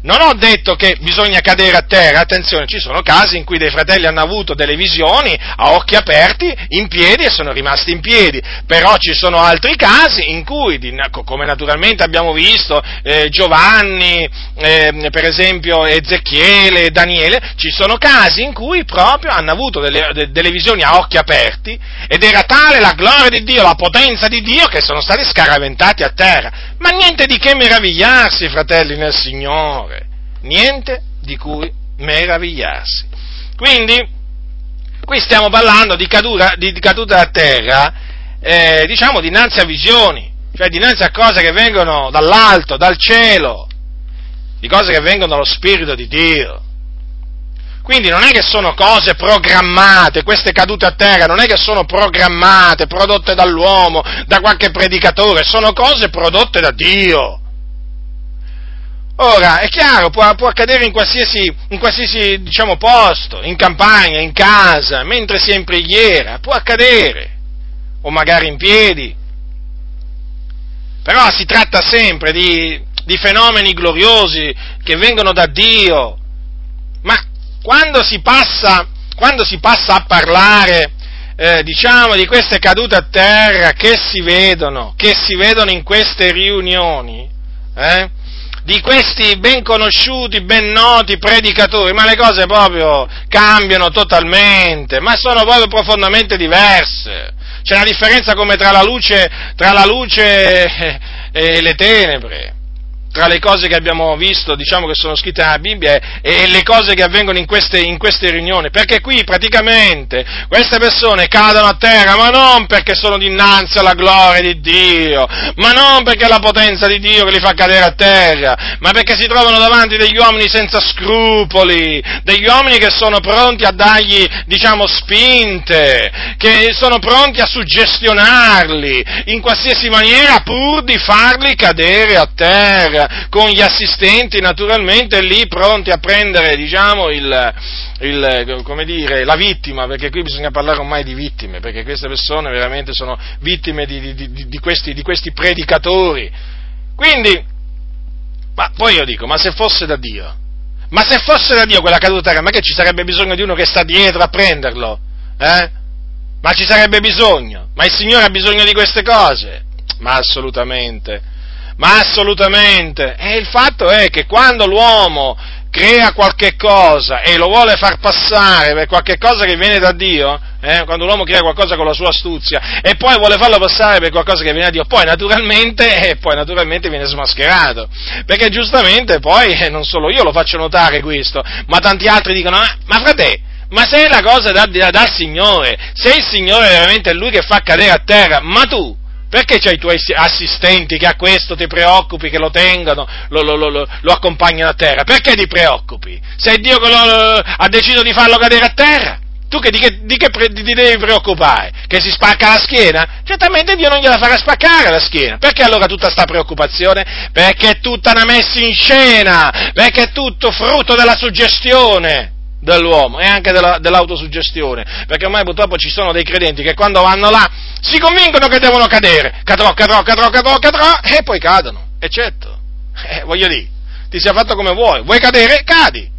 Speaker 1: Non ho detto che bisogna cadere a terra, attenzione, ci sono casi in cui dei fratelli hanno avuto delle visioni a occhi aperti, in piedi e sono rimasti in piedi, però ci sono altri casi in cui, come naturalmente abbiamo visto, eh, Giovanni, eh, per esempio Ezechiele, Daniele, ci sono casi in cui proprio hanno avuto delle, delle visioni a occhi aperti ed era tale la gloria di Dio, la potenza di Dio che sono stati scaraventati a terra. Ma niente di che meravigliarsi, fratelli nel Signore niente di cui meravigliarsi. Quindi, qui stiamo parlando di, caduta, di caduta a terra, eh, diciamo dinanzi a visioni, cioè dinanzi a cose che vengono dall'alto, dal cielo, di cose che vengono dallo Spirito di Dio. Quindi non è che sono cose programmate, queste cadute a terra, non è che sono programmate, prodotte dall'uomo, da qualche predicatore, sono cose prodotte da Dio. Ora, è chiaro, può, può accadere in qualsiasi, in qualsiasi diciamo, posto, in campagna, in casa, mentre si è in preghiera, può accadere, o magari in piedi. Però si tratta sempre di, di fenomeni gloriosi che vengono da Dio. Ma quando si passa, quando si passa a parlare, eh, diciamo, di queste cadute a terra che si vedono, che si vedono in queste riunioni, eh, di questi ben conosciuti, ben noti predicatori, ma le cose proprio cambiano totalmente, ma sono proprio profondamente diverse. C'è una differenza come tra la luce, tra la luce e le tenebre tra le cose che abbiamo visto, diciamo che sono scritte nella Bibbia, e, le cose che avvengono in queste, in queste, riunioni, perché qui praticamente queste persone cadono a terra, ma non perché sono dinanzi alla gloria di Dio, ma non perché è la potenza di Dio che li fa cadere a terra, ma perché si trovano davanti degli uomini senza scrupoli, degli uomini che sono pronti a dargli, diciamo, spinte, che sono pronti a suggestionarli in qualsiasi maniera pur di farli cadere a terra con gli assistenti naturalmente lì pronti a prendere, diciamo, il, il, dire, la vittima, perché qui bisogna parlare ormai di vittime, perché queste persone veramente sono vittime di, di, di, di questi, questi predicatori. Quindi, ma poi io dico, ma se fosse da Dio, ma se fosse da Dio quella caduta, ma che ci sarebbe bisogno di uno che sta dietro a prenderlo? Eh? Ma ci sarebbe bisogno? Ma il Signore ha bisogno di queste cose? Ma assolutamente ma assolutamente. E il fatto è che quando l'uomo crea qualche cosa e lo vuole far passare per qualche cosa che viene da Dio, eh, quando l'uomo crea qualcosa con la sua astuzia e poi vuole farlo passare per qualcosa che viene da Dio, poi naturalmente, eh, poi naturalmente viene smascherato, perché giustamente poi, eh, non solo io lo faccio notare questo, ma tanti altri dicono, ma, ma frate, ma se è la cosa da, da, dal Signore, se il Signore veramente è Lui che fa cadere a terra, ma tu, perché c'hai i tuoi assistenti che a questo ti preoccupi, che lo tengano, lo, lo, lo, lo accompagnano a terra? Perché ti preoccupi? Se è Dio che ha deciso di farlo cadere a terra? Tu che, di, che, di che ti devi preoccupare? Che si spacca la schiena? Certamente Dio non gliela farà spaccare la schiena. Perché allora tutta questa preoccupazione? Perché è tutta una messa in scena, perché è tutto frutto della suggestione dell'uomo e anche della, dell'autosuggestione, perché ormai purtroppo ci sono dei credenti che quando vanno là si convincono che devono cadere, cadrò, cadrò, cadrò, cadrò, cadrò, e poi cadono, eccetto. Eh, voglio dire, ti sia fatto come vuoi, vuoi cadere, cadi.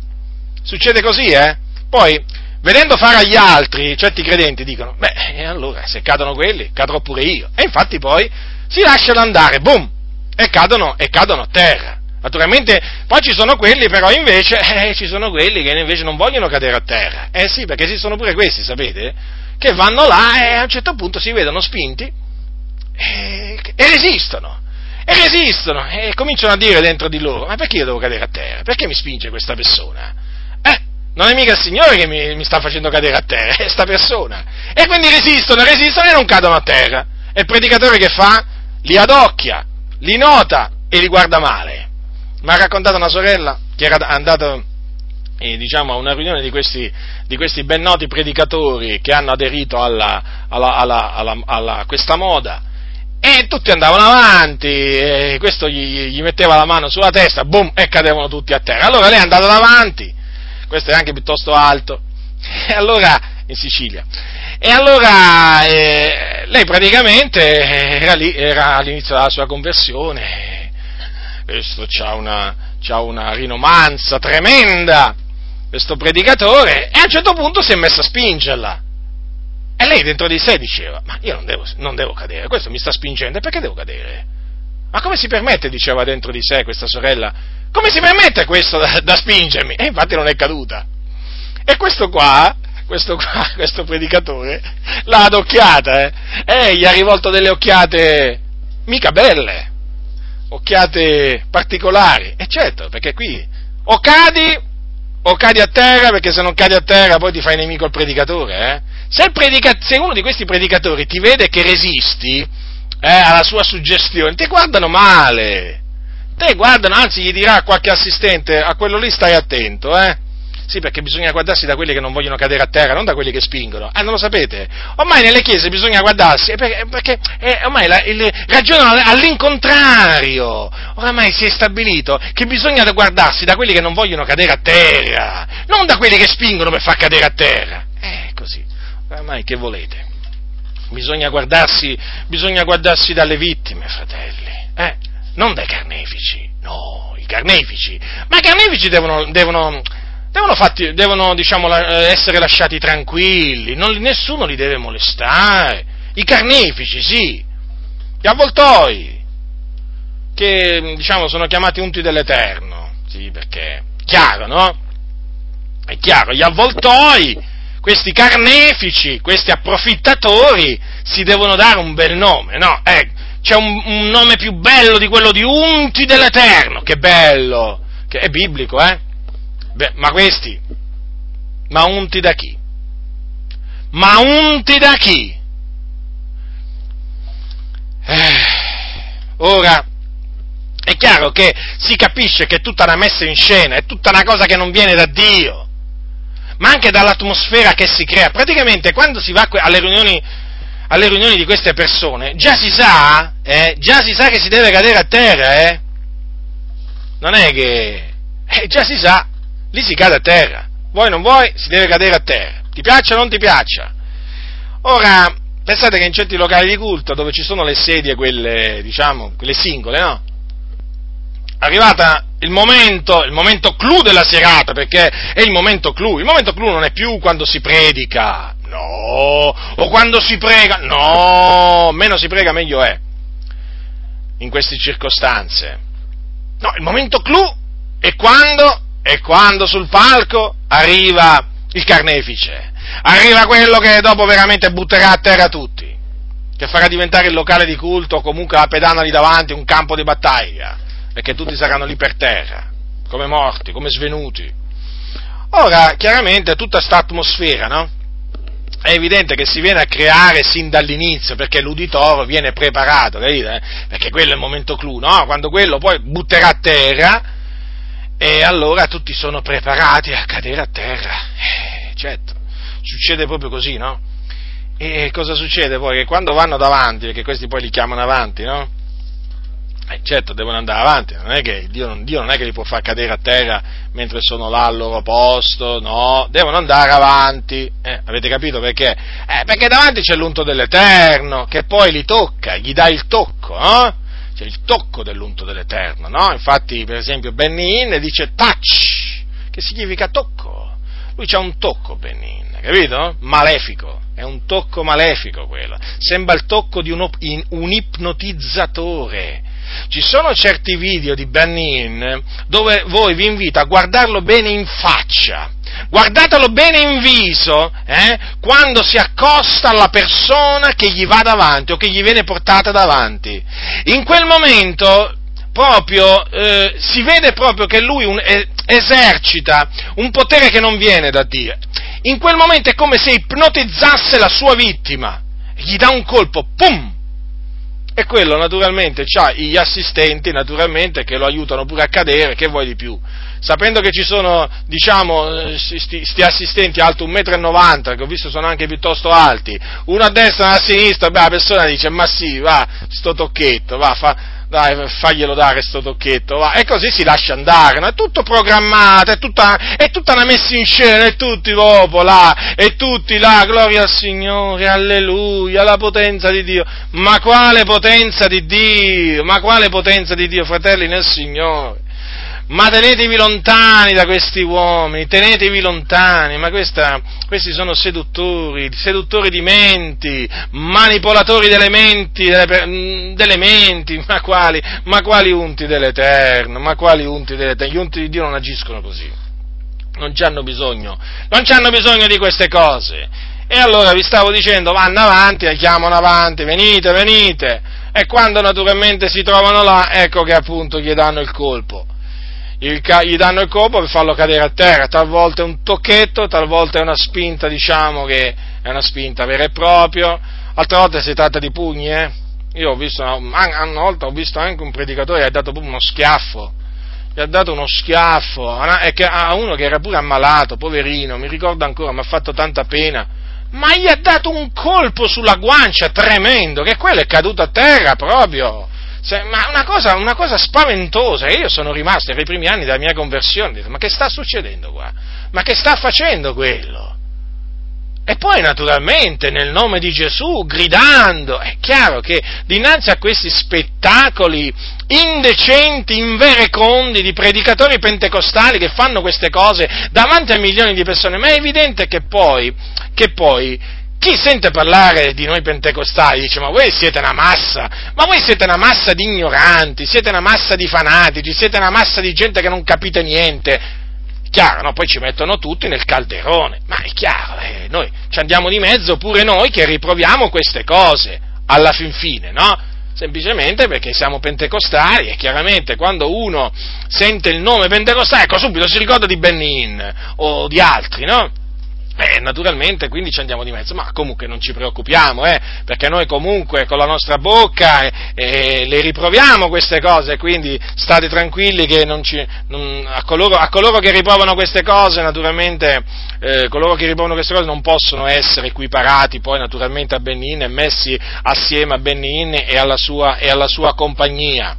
Speaker 1: Succede così, eh? Poi, vedendo fare agli altri, certi credenti dicono, beh, allora, se cadono quelli, cadrò pure io. E infatti poi si lasciano andare, boom, e cadono, e cadono a terra. Naturalmente, poi ci sono quelli, però invece, eh, ci sono quelli che invece non vogliono cadere a terra. Eh sì, perché esistono pure questi, sapete? Che vanno là e a un certo punto si vedono spinti e, e resistono. E resistono e cominciano a dire dentro di loro, ma perché io devo cadere a terra? Perché mi spinge questa persona? Eh, non è mica il Signore che mi, mi sta facendo cadere a terra, è questa persona. E quindi resistono, resistono e non cadono a terra. E il predicatore che fa? Li adocchia, li nota e li guarda male mi ha raccontato una sorella che era andata eh, diciamo, a una riunione di questi, di questi, ben noti predicatori che hanno aderito alla, alla, alla, a questa moda. E tutti andavano avanti, e questo gli, gli metteva la mano sulla testa, boom, e cadevano tutti a terra. Allora lei è andata davanti, questo è anche piuttosto alto, e allora, in Sicilia, e allora eh, lei praticamente era lì, era all'inizio della sua conversione, questo ha una, una rinomanza tremenda, questo predicatore, e a un certo punto si è messo a spingerla. E lei dentro di sé diceva, ma io non devo, non devo cadere, questo mi sta spingendo, perché devo cadere? Ma come si permette, diceva dentro di sé questa sorella, come si permette questo da, da spingermi? E infatti non è caduta. E questo qua, questo qua, questo predicatore, l'ha adocchiata, eh? E gli ha rivolto delle occhiate mica belle, occhiate particolari, e certo, perché qui o cadi o cadi a terra, perché se non cadi a terra poi ti fai nemico il predicatore, eh? Se, predica- se, uno di questi predicatori ti vede che resisti eh, alla sua suggestione, ti guardano male. Te guardano, anzi gli dirà qualche assistente, a quello lì stai attento, eh? Sì, perché bisogna guardarsi da quelli che non vogliono cadere a terra, non da quelli che spingono. Ah, non lo sapete? Ormai nelle chiese bisogna guardarsi, perché, perché eh, ormai la, il, ragionano all'incontrario. Oramai si è stabilito che bisogna guardarsi da quelli che non vogliono cadere a terra, non da quelli che spingono per far cadere a terra. Eh, così. Oramai che volete? Bisogna guardarsi, bisogna guardarsi dalle vittime, fratelli, eh? non dai carnefici, no, i carnefici, ma i carnefici devono, devono, devono, fatti, devono diciamo, essere lasciati tranquilli, non, nessuno li deve molestare, i carnefici sì, gli avvoltoi, che diciamo, sono chiamati unti dell'Eterno, sì, perché, chiaro, no? È chiaro, gli avvoltoi questi carnefici, questi approfittatori si devono dare un bel nome, no? Eh, c'è un, un, nome più bello di quello di unti dell'Eterno, che bello, che è biblico, eh? Beh, ma questi, ma unti da chi? Ma unti da chi? Eh, ora, è chiaro che si capisce che è tutta una messa in scena, è tutta una cosa che non viene da Dio ma anche dall'atmosfera che si crea. Praticamente quando si va alle riunioni, alle riunioni di queste persone, già si sa, eh, già si sa che si deve cadere a terra, eh? Non è che... Eh, già si sa, lì si cade a terra. Vuoi non vuoi, si deve cadere a terra. Ti piaccia o non ti piaccia? Ora, pensate che in certi locali di culto, dove ci sono le sedie, quelle, diciamo, quelle singole, no? arrivata il momento, il momento clou della serata, perché è il momento clou. Il momento clou non è più quando si predica, no, o quando si prega, no, meno si prega meglio è, in queste circostanze. No, il momento clou è quando, è quando sul palco arriva il carnefice, arriva quello che dopo veramente butterà a terra tutti, che farà diventare il locale di culto o comunque la pedana lì davanti un campo di battaglia perché tutti saranno lì per terra, come morti, come svenuti. Ora, chiaramente, tutta questa atmosfera, no? È evidente che si viene a creare sin dall'inizio, perché l'uditore viene preparato, capite? Perché quello è il momento clou, no? Quando quello poi butterà a terra, e allora tutti sono preparati a cadere a terra. Eh, certo, succede proprio così, no? E cosa succede poi? Che quando vanno davanti, perché questi poi li chiamano avanti, no? Eh, certo, devono andare avanti, non è che Dio Dio non, è che li può far cadere a terra mentre sono là al loro posto, no, devono andare avanti, eh, avete capito perché? Eh, perché davanti c'è l'unto dell'Eterno, che poi li tocca, gli dà il tocco, no? C'è il tocco dell'unto dell'Eterno, no? Infatti, per esempio, Benin dice touch, che significa tocco, lui c'ha un tocco, Benin, capito? Malefico, è un tocco malefico quello, sembra il tocco di un, un ipnotizzatore, ci sono certi video di Benin dove voi vi invito a guardarlo bene in faccia, guardatelo bene in viso eh, quando si accosta alla persona che gli va davanti o che gli viene portata davanti. In quel momento proprio eh, si vede proprio che lui un, eh, esercita un potere che non viene da Dio. In quel momento è come se ipnotizzasse la sua vittima, gli dà un colpo, pum! E quello naturalmente ha gli assistenti naturalmente che lo aiutano pure a cadere, che vuoi di più? Sapendo che ci sono, diciamo, sti, sti assistenti alti 1,90 m, che ho visto sono anche piuttosto alti, uno a destra e uno a sinistra, beh, la persona dice, ma sì, va, sto tocchetto, va, fa, dai, faglielo dare sto tocchetto, va. E così si lascia andare, no? È tutto programmato, è tutta, è tutta una messa in scena, e tutti dopo là, e tutti là, gloria al Signore, alleluia, la potenza di Dio. Ma quale potenza di Dio? Ma quale potenza di Dio, fratelli nel Signore? Ma tenetevi lontani da questi uomini, tenetevi lontani, ma questa, questi sono seduttori, seduttori di menti, manipolatori delle menti, delle, delle menti, ma quali, ma quali unti dell'Eterno, ma quali unti dell'Eterno, gli unti di Dio non agiscono così, non hanno bisogno, non hanno bisogno di queste cose. E allora vi stavo dicendo, vanno avanti, chiamano avanti, venite, venite, e quando naturalmente si trovano là, ecco che appunto gli danno il colpo il, gli danno il colpo per farlo cadere a terra, talvolta è un tocchetto, talvolta è una spinta, diciamo che è una spinta vera e propria, altre volte si tratta di pugni, eh? Io ho visto, una volta ho visto anche un predicatore che ha dato proprio uno schiaffo, gli ha dato uno schiaffo a uno che era pure ammalato, poverino, mi ricordo ancora, mi ha fatto tanta pena, ma gli ha dato un colpo sulla guancia tremendo, che quello è caduto a terra proprio ma una cosa, una cosa spaventosa, io sono rimasto nei primi anni della mia conversione, detto, ma che sta succedendo qua? Ma che sta facendo quello? E poi naturalmente nel nome di Gesù, gridando, è chiaro che dinanzi a questi spettacoli indecenti, inverecondi di predicatori pentecostali che fanno queste cose davanti a milioni di persone, ma è evidente che poi, che poi chi sente parlare di noi pentecostali dice ma voi siete una massa, ma voi siete una massa di ignoranti, siete una massa di fanatici, siete una massa di gente che non capite niente. Chiaro, no? Poi ci mettono tutti nel calderone, ma è chiaro, eh, noi ci andiamo di mezzo pure noi che riproviamo queste cose, alla fin fine, no? Semplicemente perché siamo pentecostali e chiaramente quando uno sente il nome pentecostale, ecco subito si ricorda di Benin o di altri, no? Eh, naturalmente, quindi ci andiamo di mezzo, ma comunque non ci preoccupiamo, eh, perché noi comunque con la nostra bocca eh, eh, le riproviamo queste cose, quindi state tranquilli che ci, non, a, coloro, a, coloro, che riprovano queste cose, naturalmente, eh, coloro che riprovano queste cose non possono essere equiparati poi naturalmente a Benin e messi assieme a Benin e alla sua, e alla sua compagnia.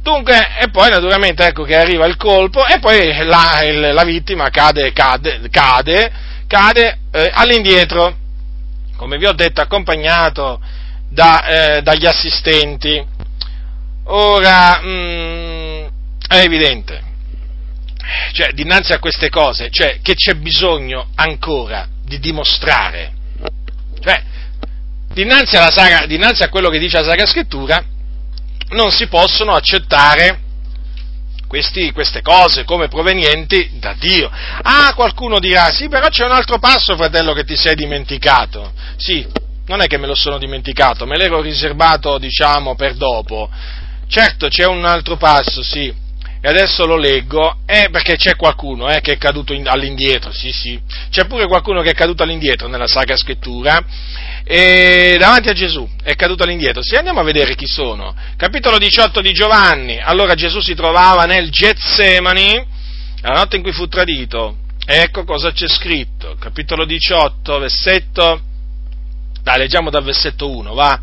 Speaker 1: Dunque, e poi naturalmente ecco che arriva il colpo e poi la, la vittima cade, cade, cade cade eh, all'indietro, come vi ho detto, accompagnato da, eh, dagli assistenti. Ora, mh, mm, è evidente, cioè, dinanzi a queste cose, cioè, che c'è bisogno ancora di dimostrare. Cioè, dinanzi, saga, dinanzi a quello che dice la Sacra Scrittura, non si possono accettare questi, queste cose come provenienti da Dio. Ah, qualcuno dirà, sì, però c'è un altro passo, fratello, che ti sei dimenticato. Sì, non è che me lo sono dimenticato, me l'ero riservato, diciamo, per dopo. Certo, c'è un altro passo, sì, e adesso lo leggo, eh, perché c'è qualcuno eh, che è caduto in, all'indietro, sì, sì, c'è pure qualcuno che è caduto all'indietro nella Sacra Scrittura, e davanti a Gesù è caduto all'indietro. Se andiamo a vedere chi sono, capitolo 18 di Giovanni, allora Gesù si trovava nel Getsemani, la notte in cui fu tradito, ecco cosa c'è scritto, capitolo 18, versetto, dai, leggiamo dal versetto 1, va,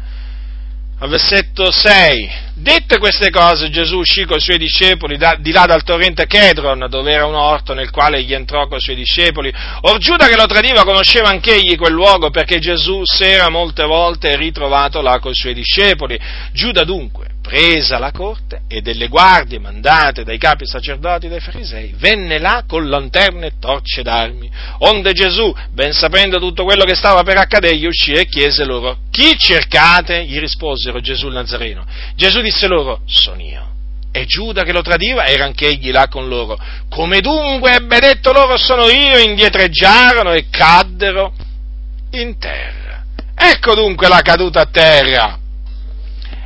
Speaker 1: al versetto 6. Dette queste cose Gesù uscì con i suoi discepoli da, di là dal torrente Chedron, dove era un orto nel quale egli entrò con i suoi discepoli. Or Giuda che lo tradiva conosceva anch'egli quel luogo perché Gesù si era molte volte ritrovato là con i suoi discepoli. Giuda dunque presa la corte e delle guardie mandate dai capi sacerdoti e dai farisei, venne là con lanterne e torce d'armi. Onde Gesù, ben sapendo tutto quello che stava per accadere, uscì e chiese loro, chi cercate? Gli risposero Gesù il Nazareno. Gesù disse loro, sono io. E Giuda che lo tradiva era anch'egli là con loro. Come dunque ebbe detto loro sono io, indietreggiarono e caddero in terra. Ecco dunque la caduta a terra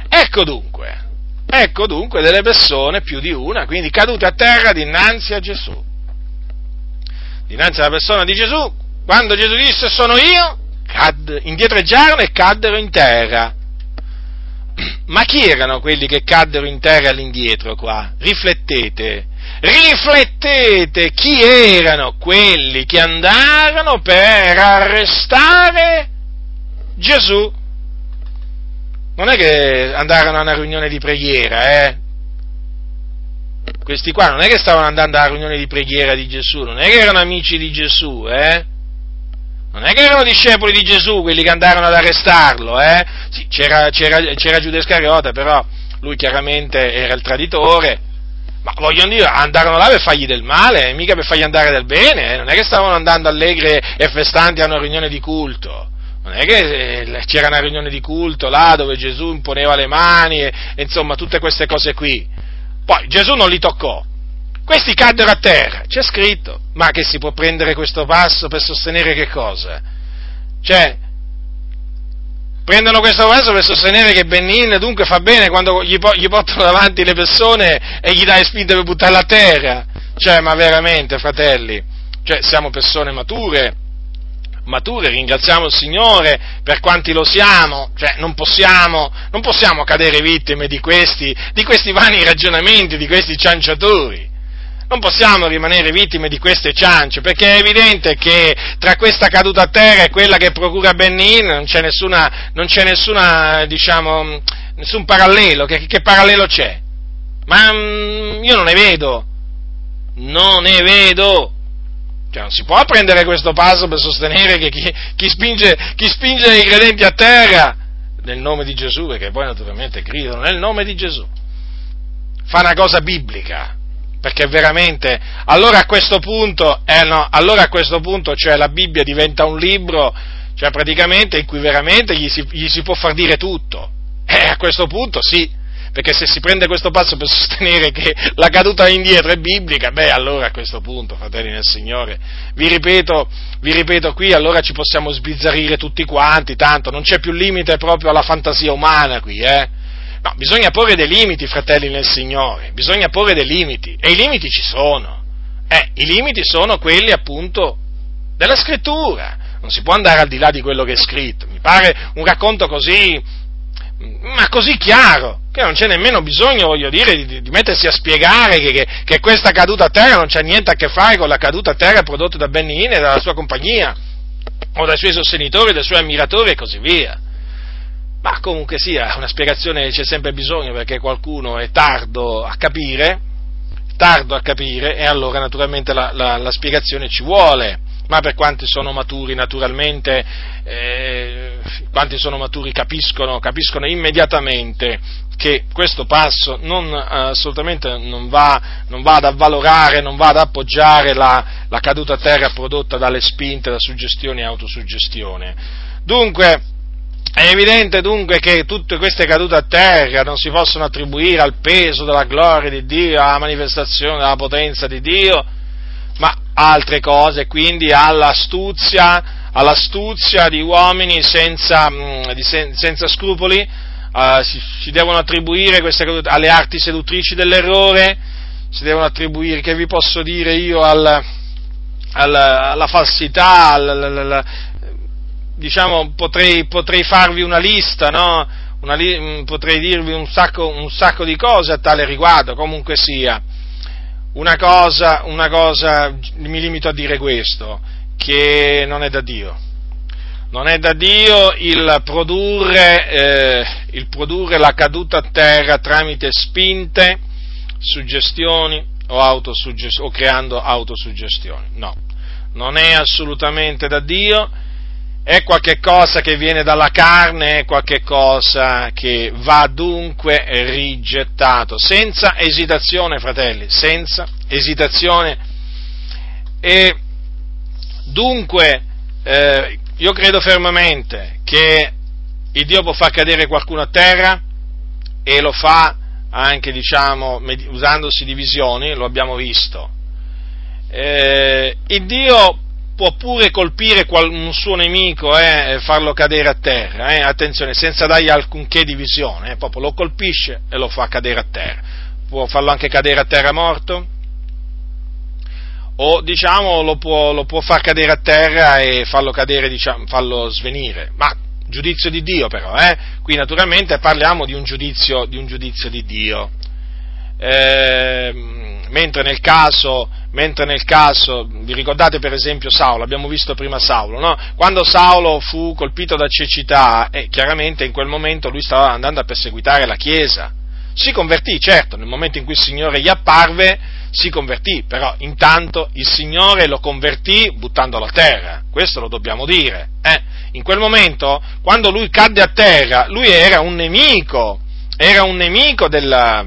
Speaker 1: Ecco dunque, ecco dunque delle persone, più di una, quindi cadute a terra dinanzi a Gesù. Dinanzi alla persona di Gesù, quando Gesù disse sono io, cadde, indietreggiarono e caddero in terra. ma chi erano quelli che caddero in terra all'indietro qua? Riflettete, riflettete chi erano quelli che andarono per arrestare Gesù. Non è che andarono a una riunione di preghiera, eh? Questi qua non è che stavano andando alla riunione di preghiera di Gesù, non è che erano amici di Gesù, eh? Non è che erano discepoli di Gesù quelli che andarono ad arrestarlo, eh? Sì, c'era, c'era, c'era Giuda Iscariota, però lui chiaramente era il traditore, ma vogliono dire, andarono là per fargli del male, mica per fargli andare del bene, eh? non è che stavano andando allegri e festanti a una riunione di culto. Non è che eh, c'era una riunione di culto là dove Gesù imponeva le mani e, insomma tutte queste cose qui. Poi Gesù non li toccò, questi caddero a terra, c'è scritto, ma che si può prendere questo passo per sostenere che cosa? Cioè, prendono questo passo per sostenere che Benin dunque fa bene quando gli, gli portano davanti le persone e gli dai spinte per buttarle a terra. Cioè, ma veramente, fratelli, cioè, siamo persone mature, mature, ringraziamo il Signore per quanti lo siamo, cioè non possiamo, non possiamo cadere vittime di questi, di questi vani ragionamenti, di questi cianciatori non possiamo rimanere vittime di queste ciance, perché è evidente che tra questa caduta a terra e quella che procura Benin non c'è nessuna, non c'è nessuna diciamo, nessun parallelo, che, che parallelo c'è? Ma mm, io non ne vedo, non ne vedo. Cioè, non si può prendere questo passo per sostenere che chi, chi, spinge, chi spinge i credenti a terra nel nome di Gesù, perché poi naturalmente gridano nel nome di Gesù, fa una cosa biblica, perché veramente, allora a questo punto, eh no, allora a questo punto, cioè la Bibbia diventa un libro, cioè praticamente in cui veramente gli si, gli si può far dire tutto. Eh, a questo punto sì, perché se si prende questo passo per sostenere che la caduta indietro è biblica, beh, allora a questo punto, fratelli nel Signore, vi ripeto, vi ripeto qui, allora ci possiamo sbizzarrire tutti quanti, tanto non c'è più limite proprio alla fantasia umana qui, eh? No, bisogna porre dei limiti, fratelli nel Signore, bisogna porre dei limiti, e i limiti ci sono. Eh, i limiti sono quelli appunto della scrittura, non si può andare al di là di quello che è scritto. Mi pare un racconto così, ma così chiaro, che non c'è nemmeno bisogno, voglio dire, di, di mettersi a spiegare che, che, che, questa caduta a terra non c'ha niente a che fare con la caduta a terra prodotta da Benin e dalla sua compagnia, o dai suoi sostenitori, dai suoi ammiratori e così via. Ma comunque sia, una spiegazione c'è sempre bisogno perché qualcuno è tardo a capire, tardo a capire e allora naturalmente la, la, la spiegazione ci vuole. Ma per quanti sono maturi, naturalmente, eh, quanti sono maturi capiscono, capiscono immediatamente che questo passo non, assolutamente non va, non va, ad avvalorare, non va ad appoggiare la, la caduta a terra prodotta dalle spinte, da suggestione e autosuggestione. Dunque, è evidente dunque che tutte queste cadute a terra non si possono attribuire al peso della gloria di Dio, alla manifestazione della potenza di Dio, ma altre cose, quindi all'astuzia, all'astuzia di uomini senza, mm, senza scrupoli, Uh, si, si, devono attribuire queste alle arti seduttrici dell'errore, si devono attribuire, che vi posso dire io, al, al, alla falsità, al, al, diciamo, potrei, potrei farvi una lista, no? una li, mm, potrei dirvi un sacco, un sacco, di cose a tale riguardo, comunque sia. Una cosa, una cosa, mi limito a dire questo, che non è da Dio. Non è da Dio il produrre, eh, il produrre la caduta a terra tramite spinte, suggestioni o, o creando autosuggestioni. No, non è assolutamente da Dio è qualche cosa che viene dalla carne, è qualche cosa che va dunque rigettato, senza esitazione, fratelli, senza esitazione. E dunque eh, io credo fermamente che il Dio può far cadere qualcuno a terra e lo fa anche, diciamo, usandosi di visioni, lo abbiamo visto. Eh, il Dio può pure colpire un suo nemico eh, e farlo cadere a terra, eh, attenzione, senza dargli alcunché di visione, eh, proprio lo colpisce e lo fa cadere a terra. Può farlo anche cadere a terra morto? O diciamo lo può, lo può far cadere a terra e farlo cadere, diciamo, farlo svenire, ma giudizio di Dio però, eh? qui naturalmente parliamo di un giudizio di, un giudizio di Dio. Eh, mentre, nel caso, mentre nel caso, vi ricordate per esempio Saulo, abbiamo visto prima Saulo, no? quando Saulo fu colpito da cecità, eh, chiaramente in quel momento lui stava andando a perseguitare la Chiesa, si convertì, certo, nel momento in cui il Signore gli apparve, si convertì, però intanto il Signore lo convertì buttandolo a terra, questo lo dobbiamo dire. Eh? In quel momento, quando lui cadde a terra, lui era un nemico, era un nemico della,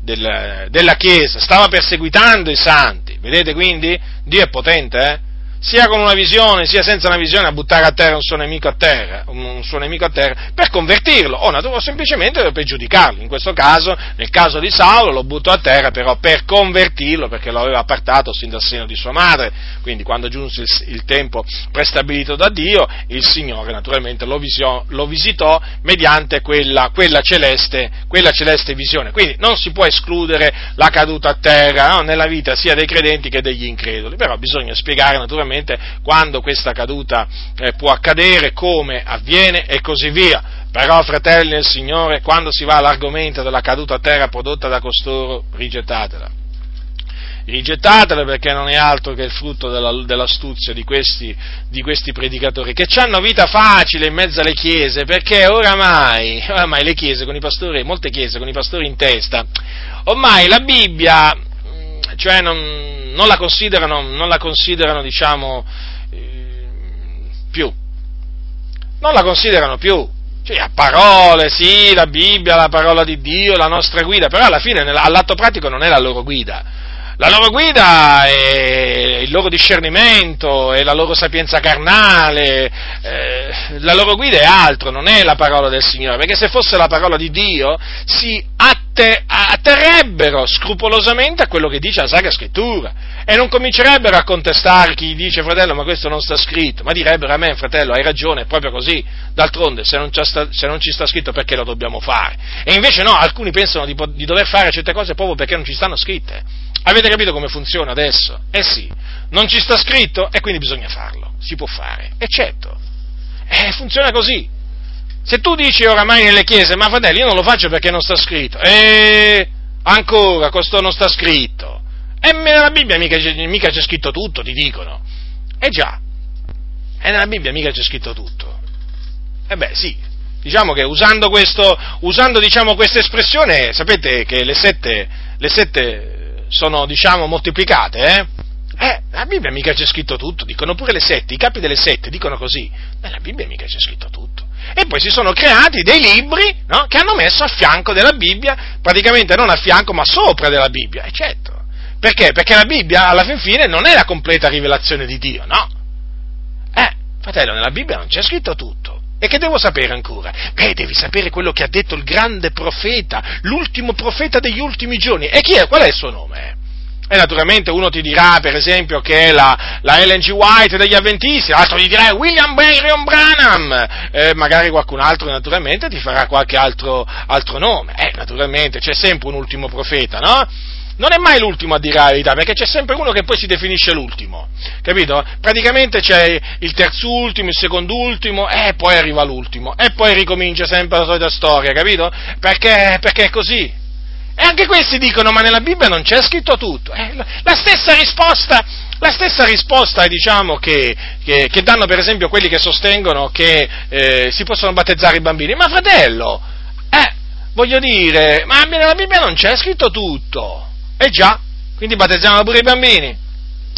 Speaker 1: della, della Chiesa, stava perseguitando i santi, vedete quindi? Dio è potente, eh? Sia con una visione, sia senza una visione, a buttare a terra un suo nemico a terra, un suo nemico a terra per convertirlo, o, o semplicemente per giudicarlo. In questo caso, nel caso di Saulo, lo buttò a terra però per convertirlo, perché lo aveva appartato sin dal seno di sua madre. Quindi, quando giunse il, il tempo prestabilito da Dio, il Signore naturalmente lo, visio, lo visitò mediante quella, quella, celeste, quella, celeste, visione. Quindi, non si può escludere la caduta a terra no? nella vita sia dei credenti che degli increduli, però bisogna spiegare naturalmente quando questa caduta eh, può accadere, come avviene e così via. Però, fratelli del Signore, quando si va all'argomento della caduta a terra prodotta da costoro, rigettatela. Rigettatela perché non è altro che il frutto della, dell'astuzia di questi, di questi predicatori che hanno vita facile in mezzo alle chiese perché oramai, oramai le chiese con i pastori, molte chiese con i pastori in testa, ormai la Bibbia, cioè non, non la considerano, non la considerano diciamo, eh, più. Non la considerano più. Cioè, a parole, sì, la Bibbia, la parola di Dio, la nostra guida, però alla fine all'atto pratico non è la loro guida. La loro guida è il loro discernimento, è la loro sapienza carnale, eh, la loro guida è altro, non è la parola del Signore, perché se fosse la parola di Dio si atterrebbero scrupolosamente a quello che dice la Sacra Scrittura e non comincerebbero a contestare chi dice fratello ma questo non sta scritto, ma direbbero a me fratello hai ragione, è proprio così, d'altronde se non, sta, se non ci sta scritto perché lo dobbiamo fare? E invece no, alcuni pensano di, di dover fare certe cose proprio perché non ci stanno scritte. Avete capito come funziona adesso? Eh sì, non ci sta scritto e quindi bisogna farlo, si può fare, eccetto. Eh, funziona così. Se tu dici oramai nelle chiese, ma fratelli, io non lo faccio perché non sta scritto, e ancora, questo non sta scritto. E nella Bibbia mica, mica c'è scritto tutto, ti dicono. Eh già, e nella Bibbia mica c'è scritto tutto. E beh, sì, diciamo che usando, questo, usando diciamo, questa espressione, sapete che le sette, le sette sono, diciamo, moltiplicate, eh? Eh, la Bibbia mica c'è scritto tutto, dicono pure le sette, i capi delle sette dicono così. Nella Bibbia mica c'è scritto tutto. E poi si sono creati dei libri no, che hanno messo a fianco della Bibbia, praticamente non a fianco ma sopra della Bibbia, e certo. Perché? Perché la Bibbia alla fin fine non è la completa rivelazione di Dio, no? Eh, fratello, nella Bibbia non c'è scritto tutto. E che devo sapere ancora? Beh, devi sapere quello che ha detto il grande profeta, l'ultimo profeta degli ultimi giorni. E chi è? Qual è il suo nome? E naturalmente uno ti dirà, per esempio, che è la, la Ellen G. White degli Adventisti, l'altro ti dirà William Marion Branham, eh, magari qualcun altro naturalmente ti farà qualche altro, altro nome. Eh, naturalmente, c'è sempre un ultimo profeta, no? Non è mai l'ultimo a dire la verità, perché c'è sempre uno che poi si definisce l'ultimo, capito? Praticamente c'è il terzo ultimo, il secondo ultimo, e poi arriva l'ultimo, e poi ricomincia sempre la solita storia, capito? Perché, perché è così, e anche questi dicono, ma nella Bibbia non c'è scritto tutto. Eh, la stessa risposta, la stessa risposta diciamo, che, che, che, danno per esempio quelli che sostengono che eh, si possono battezzare i bambini. Ma fratello, eh, voglio dire, ma nella Bibbia non c'è scritto tutto. Eh già, quindi battezziamo pure i bambini.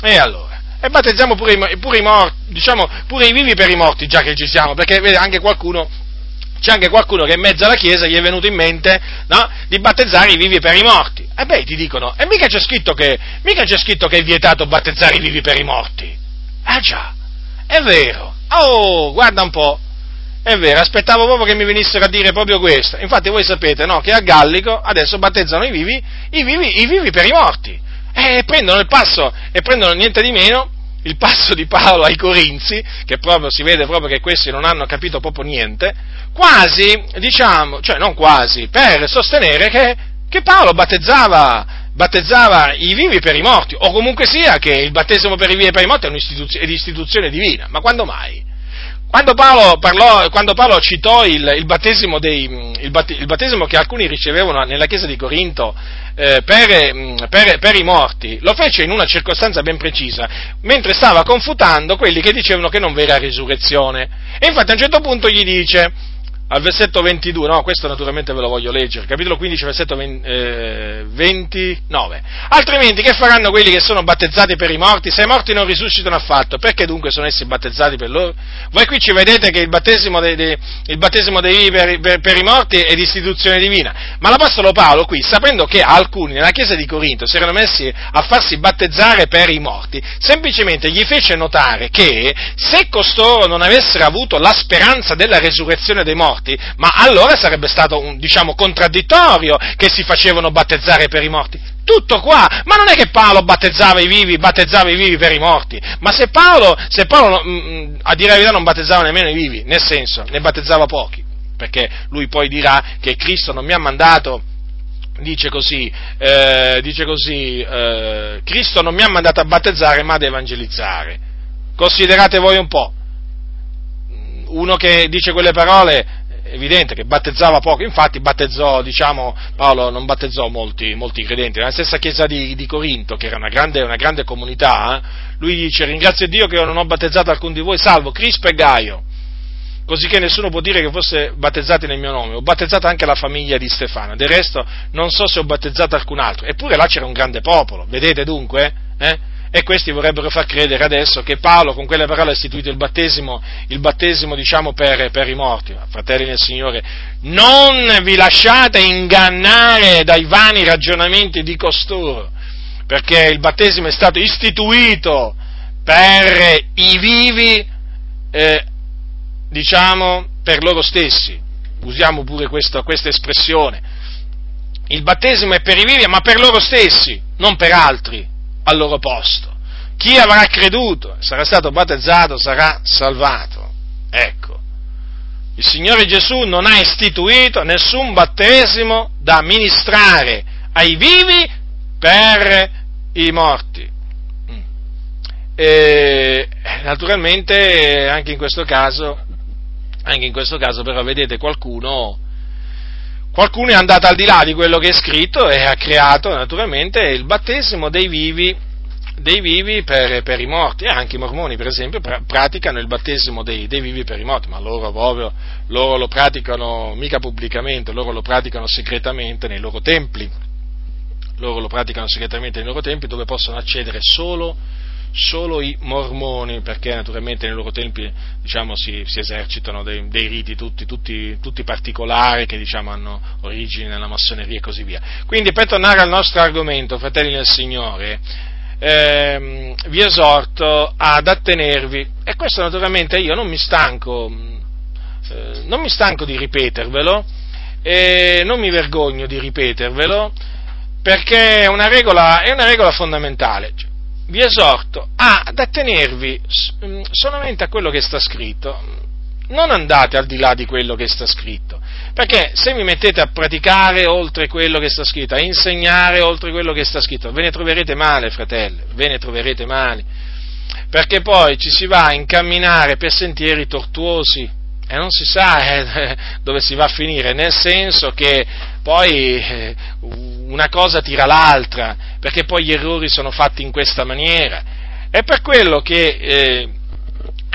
Speaker 1: E allora? E battezziamo pure i, pure i morti, diciamo, pure i vivi per i morti, già che ci siamo, perché vede anche qualcuno c'è anche qualcuno che in mezzo alla chiesa gli è venuto in mente no, di battezzare i vivi per i morti. E beh, ti dicono, e mica c'è scritto che, mica c'è scritto che è vietato battezzare i vivi per i morti. Ah già, è vero. Oh, guarda un po'. È vero, aspettavo proprio che mi venissero a dire proprio questo. Infatti voi sapete, no, che a Gallico adesso battezzano i vivi, i vivi, i vivi per i morti. E prendono il passo, e prendono niente di meno il passo di Paolo ai Corinzi, che proprio si vede proprio che questi non hanno capito proprio niente, quasi, diciamo, cioè non quasi, per sostenere che, che Paolo battezzava, battezzava, i vivi per i morti, o comunque sia che il battesimo per i vivi e per i morti è un'istituzione divina, ma quando mai? Quando Paolo, parlò, quando Paolo citò il, il, battesimo dei, il, battesimo che alcuni ricevevano nella chiesa di Corinto eh, per, per, per, i morti, lo fece in una circostanza ben precisa, mentre stava confutando quelli che dicevano che non v'era risurrezione. E infatti a un certo punto gli dice, al versetto 22, no, questo naturalmente ve lo voglio leggere, capitolo 15, versetto 20, eh, 29. Altrimenti che faranno quelli che sono battezzati per i morti? Se i morti non risuscitano affatto, perché dunque sono essi battezzati per loro? Voi qui ci vedete che il battesimo dei, dei, il battesimo dei per, per, per, i morti è di istituzione divina, ma l'Apostolo Paolo qui, sapendo che alcuni nella chiesa di Corinto si erano messi a farsi battezzare per i morti, semplicemente gli fece notare che se costoro non avessero avuto la speranza della resurrezione dei morti, morti, ma allora sarebbe stato, un, diciamo, contraddittorio che si facevano battezzare per i morti. Tutto qua, ma non è che Paolo battezzava i vivi, battezzava i vivi per i morti, ma se Paolo, se Paolo mm, mm, a dire la verità non battezzava nemmeno i vivi, nel senso, ne battezzava pochi, perché lui poi dirà che Cristo non mi ha mandato, dice così, eh, dice così eh, Cristo non mi ha mandato a battezzare ma ad evangelizzare. Considerate voi un po', uno che dice quelle parole evidente che battezzava poco, infatti battezzò, diciamo, Paolo non battezzò molti, molti credenti, nella stessa chiesa di, di Corinto, che era una grande, una grande comunità, eh, lui dice ringrazio Dio che io non ho battezzato alcun di voi, salvo Crispo e Gaio, così che nessuno può dire che fosse battezzati nel mio nome, ho battezzato anche la famiglia di Stefano, del resto non so se ho battezzato alcun altro, eppure là c'era un grande popolo, vedete dunque? Eh? E questi vorrebbero far credere adesso che Paolo con quelle parole ha istituito il battesimo, il battesimo diciamo, per, per, i morti. Fratelli del Signore, non vi lasciate ingannare dai vani ragionamenti di costoro, perché il battesimo è stato istituito per i vivi, eh, diciamo, per loro stessi. Usiamo pure questo, questa espressione. Il battesimo è per i vivi, ma per loro stessi, non per altri al loro posto. Chi avrà creduto, sarà stato battezzato, sarà salvato. Ecco. Il Signore Gesù non ha istituito nessun battesimo da ministrare ai vivi per i morti. E, naturalmente anche in questo caso, anche in questo caso però vedete qualcuno Qualcuno è andato al di là di quello che è scritto e ha creato naturalmente il battesimo dei vivi, dei vivi per, per, i morti. E anche i mormoni, per esempio, praticano il battesimo dei, dei vivi per i morti, ma loro proprio loro lo praticano mica pubblicamente, loro lo praticano segretamente nei loro templi. Loro lo praticano segretamente nei loro templi dove possono accedere solo solo i mormoni, perché naturalmente nei loro tempi diciamo, si, si, esercitano dei, dei riti tutti, tutti, tutti, particolari che diciamo, hanno origine nella massoneria e così via. Quindi per tornare al nostro argomento, fratelli del Signore, ehm, vi esorto ad attenervi, e questo naturalmente io non mi stanco, eh, non mi stanco di ripetervelo, e non mi vergogno di ripetervelo, perché è una regola, è una regola fondamentale. Vi esorto ad attenervi mm, solamente a quello che sta scritto, non andate al di là di quello che sta scritto, perché se vi mettete a praticare oltre quello che sta scritto, a insegnare oltre quello che sta scritto, ve ne troverete male, fratelli, ve ne troverete male, perché poi ci si va a incamminare per sentieri tortuosi e non si sa eh, dove si va a finire, nel senso che poi eh, una cosa tira l'altra, perché poi gli errori sono fatti in questa maniera. È per quello che, eh,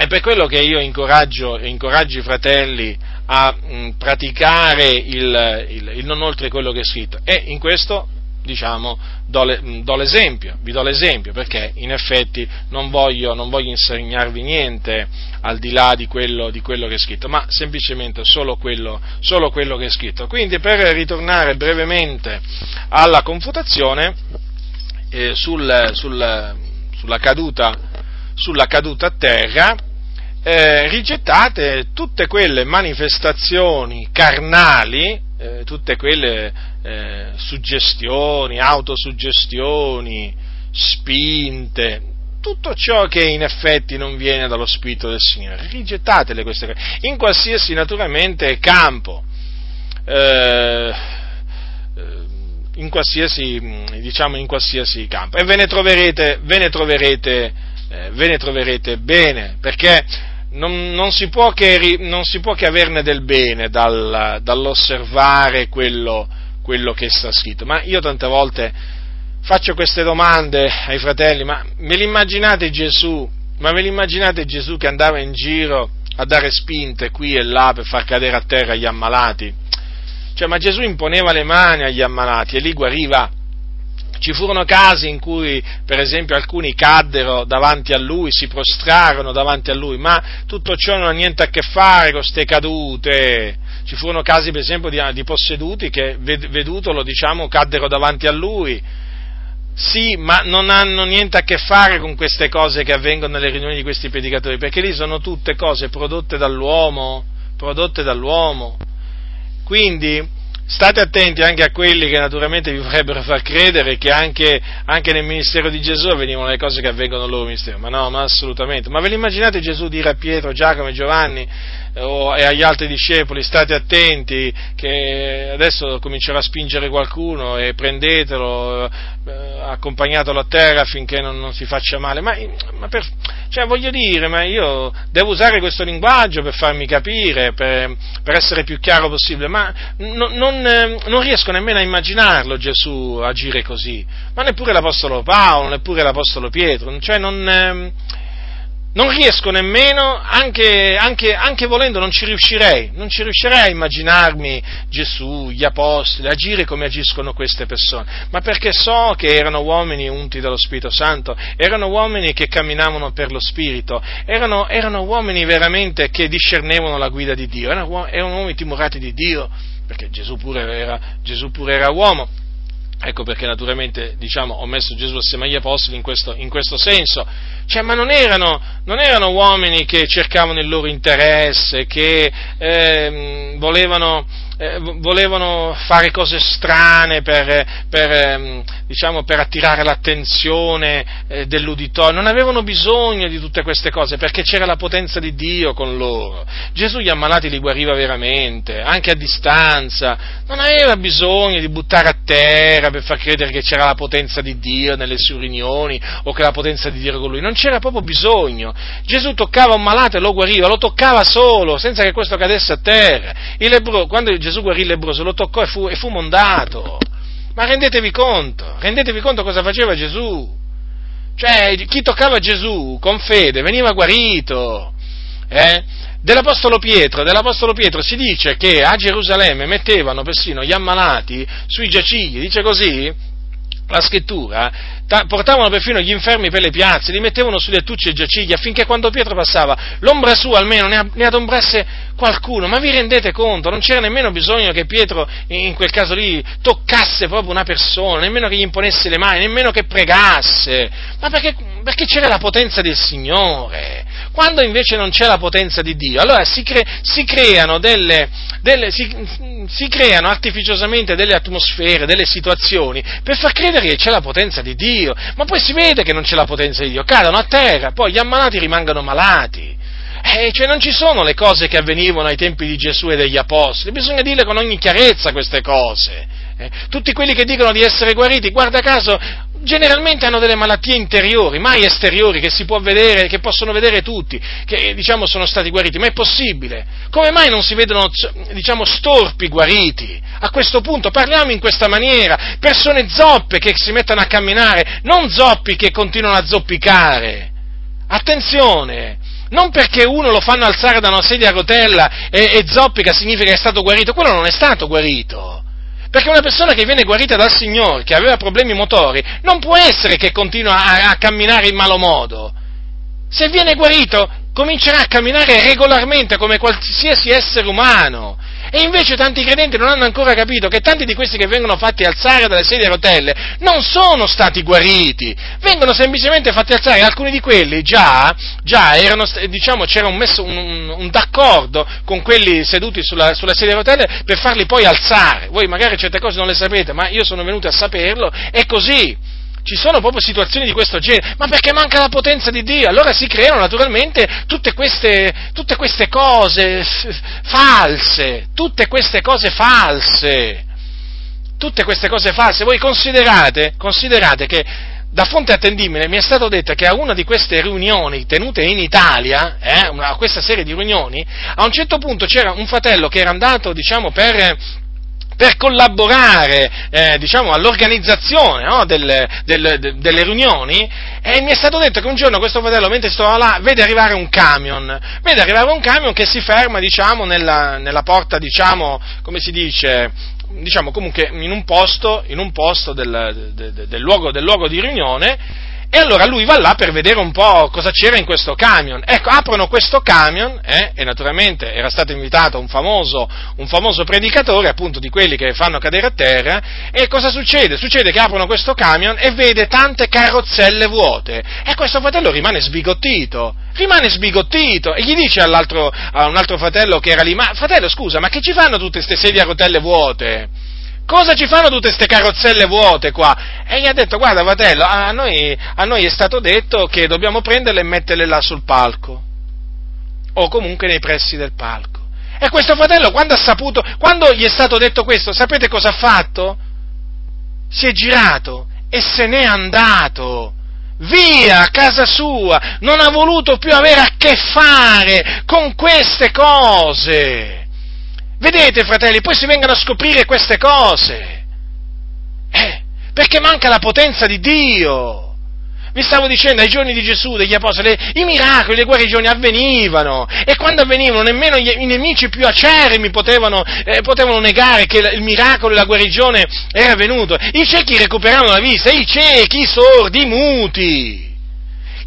Speaker 1: per quello che io incoraggio, incoraggio, i fratelli a mh, mm, praticare il, il, il non oltre quello che è scritto e in questo diciamo, do, le, do, l'esempio, vi do l'esempio perché in effetti non voglio, non voglio insegnarvi niente al di là di quello, di quello, che è scritto, ma semplicemente solo quello, solo quello che è scritto. Quindi per ritornare brevemente alla confutazione eh, sul, sul, sulla, caduta, sulla caduta a terra, eh, rigettate tutte quelle manifestazioni carnali, eh, tutte quelle eh, suggestioni, autosuggestioni, spinte, tutto ciò che in effetti non viene dallo Spirito del Signore. Rigettatele queste cose, in qualsiasi naturalmente campo. Eh, eh in qualsiasi, diciamo, in qualsiasi campo e ve ne troverete, ve ne troverete, eh, ve ne troverete bene perché non, non, si che, non, si può che, averne del bene dal, dall'osservare quello, quello che sta scritto. Ma io tante volte faccio queste domande ai fratelli, ma me l'immaginate Gesù? Ma ve l'immaginate Gesù che andava in giro a dare spinte qui e là per far cadere a terra gli ammalati? Cioè, ma Gesù imponeva le mani agli ammalati e li guariva. Ci furono casi in cui, per esempio, alcuni caddero davanti a lui, si prostrarono davanti a lui, ma tutto ciò non ha niente a che fare con queste cadute. Ci furono casi, per esempio, di, di posseduti che, vedutolo, diciamo, caddero davanti a lui sì, ma non hanno niente a che fare con queste cose che avvengono nelle riunioni di questi predicatori, perché lì sono tutte cose prodotte dall'uomo, prodotte dall'uomo. Quindi state attenti anche a quelli che naturalmente vi vorrebbero far credere che anche, anche, nel ministero di Gesù avvenivano le cose che avvengono nel loro ministero, ma no, ma assolutamente. Ma ve l'immaginate Gesù dire a Pietro, Giacomo e Giovanni eh, e agli altri discepoli, state attenti che adesso comincerà a spingere qualcuno e prendetelo, eh, accompagnatelo a terra affinché non, non si faccia male. Ma, ma per, cioè, voglio dire, ma io devo usare questo linguaggio per farmi capire, per, per essere più chiaro possibile, ma no, non, eh, non, riesco nemmeno a immaginarlo Gesù agire così, ma neppure l'Apostolo Paolo, neppure l'Apostolo Pietro, cioè non eh, non riesco nemmeno, anche, anche, anche, volendo, non ci riuscirei, non ci riuscirei a immaginarmi Gesù, gli apostoli, agire come agiscono queste persone, ma perché so che erano uomini unti dallo Spirito Santo, erano uomini che camminavano per lo Spirito, erano, erano uomini veramente che discernevano la guida di Dio, erano, erano uomini timorati di Dio, perché Gesù pure era, Gesù pure era uomo. Ecco perché naturalmente diciamo, ho messo Gesù assieme agli apostoli in questo, in questo senso. Cioè, ma non erano, non erano, uomini che cercavano il loro interesse, che eh, volevano eh, volevano fare cose strane per, per, ehm, diciamo, per attirare l'attenzione eh, dell'uditorio, non avevano bisogno di tutte queste cose perché c'era la potenza di Dio con loro. Gesù gli ammalati li guariva veramente, anche a distanza, non aveva bisogno di buttare a terra per far credere che c'era la potenza di Dio nelle sue riunioni o che la potenza di Dio era con lui, non c'era proprio bisogno. Gesù toccava un malato e lo guariva, lo toccava solo, senza che questo cadesse a terra. Il lebro, quando Gesù Gesù guarì il lebroso, lo toccò e fu, e fu mondato. Ma rendetevi conto, rendetevi conto cosa faceva Gesù. Cioè, chi toccava Gesù con fede veniva guarito. Eh? Dell'Apostolo Pietro, dell'Apostolo Pietro si dice che a Gerusalemme mettevano persino gli ammalati sui giacigli, dice così la scrittura, portavano perfino gli infermi per le piazze, li mettevano sulle lettucce e giacigli affinché quando Pietro passava l'ombra sua almeno ne adombrasse qualcuno. Ma vi rendete conto? Non c'era nemmeno bisogno che Pietro in quel caso lì toccasse proprio una persona, nemmeno che gli imponesse le mani, nemmeno che pregasse. Ma perché, perché c'era la potenza del Signore. Quando invece non c'è la potenza di Dio, allora si, cre, si creano delle, delle si, si creano artificiosamente delle atmosfere, delle situazioni per far credere che c'è la potenza di Dio, ma poi si vede che non c'è la potenza di Dio, cadono a terra, poi gli ammalati rimangono malati. Eh, cioè non ci sono le cose che avvenivano ai tempi di Gesù e degli Apostoli, bisogna dirle con ogni chiarezza queste cose. Eh, tutti quelli che dicono di essere guariti, guarda caso, generalmente hanno delle malattie interiori, mai esteriori, che si può vedere, che possono vedere tutti, che diciamo sono stati guariti, ma è possibile? Come mai non si vedono, diciamo, storpi guariti? A questo punto parliamo in questa maniera, persone zoppe che si mettono a camminare, non zoppi che continuano a zoppicare. Attenzione! Non perché uno lo fanno alzare da una sedia a rotella e, e zoppica significa che è stato guarito, quello non è stato guarito. Perché una persona che viene guarita dal Signore, che aveva problemi motori, non può essere che continua a, a camminare in malo modo. Se viene guarito, comincerà a camminare regolarmente come qualsiasi essere umano. E invece tanti credenti non hanno ancora capito che tanti di questi che vengono fatti alzare dalle sedie a rotelle non sono stati guariti, vengono semplicemente fatti alzare, alcuni di quelli già, già erano, diciamo, c'era un, messo, un, un, d'accordo con quelli seduti sulla, sulla sedia a rotelle per farli poi alzare. Voi magari certe cose non le sapete, ma io sono venuto a saperlo, è così. Ci sono proprio situazioni di questo genere, ma perché manca la potenza di Dio? Allora si creano naturalmente tutte queste, tutte queste cose false, tutte queste cose false, tutte queste cose false. Voi considerate, considerate che da fonte attendibile mi è stato detto che a una di queste riunioni tenute in Italia, eh, a questa serie di riunioni, a un certo punto c'era un fratello che era andato, diciamo, per per collaborare eh, diciamo, all'organizzazione no, delle, delle, delle, riunioni e mi è stato detto che un giorno questo fratello mentre stava là vede arrivare un camion, vede arrivare un camion che si ferma diciamo, nella, nella, porta, diciamo, come si dice, diciamo comunque in un posto, in un posto del, del, del, luogo, del luogo di riunione e allora lui va là per vedere un po' cosa c'era in questo camion. Ecco, aprono questo camion, eh, e naturalmente era stato invitato un famoso, un famoso, predicatore, appunto di quelli che fanno cadere a terra, e cosa succede? Succede che aprono questo camion e vede tante carrozzelle vuote, e questo fratello rimane sbigottito, rimane sbigottito, e gli dice all'altro, a un altro fratello che era lì, ma fratello scusa, ma che ci fanno tutte queste sedie a rotelle vuote? Cosa ci fanno tutte queste carrozzelle vuote qua? E gli ha detto, guarda fratello, a noi, a noi è stato detto che dobbiamo prenderle e metterle là sul palco, o comunque nei pressi del palco. E questo fratello, quando ha saputo, quando gli è stato detto questo, sapete cosa ha fatto? Si è girato e se n'è andato via a casa sua, non ha voluto più avere a che fare con queste cose. Vedete, fratelli, poi si vengono a scoprire queste cose. Eh, perché manca la potenza di Dio. Vi stavo dicendo, ai giorni di Gesù, degli Apostoli, i miracoli, le guarigioni avvenivano e quando avvenivano nemmeno gli, i nemici più acerrimi potevano, eh, potevano negare che il miracolo e la guarigione era venuto. I ciechi recuperavano la vista, i ciechi, i sordi, i muti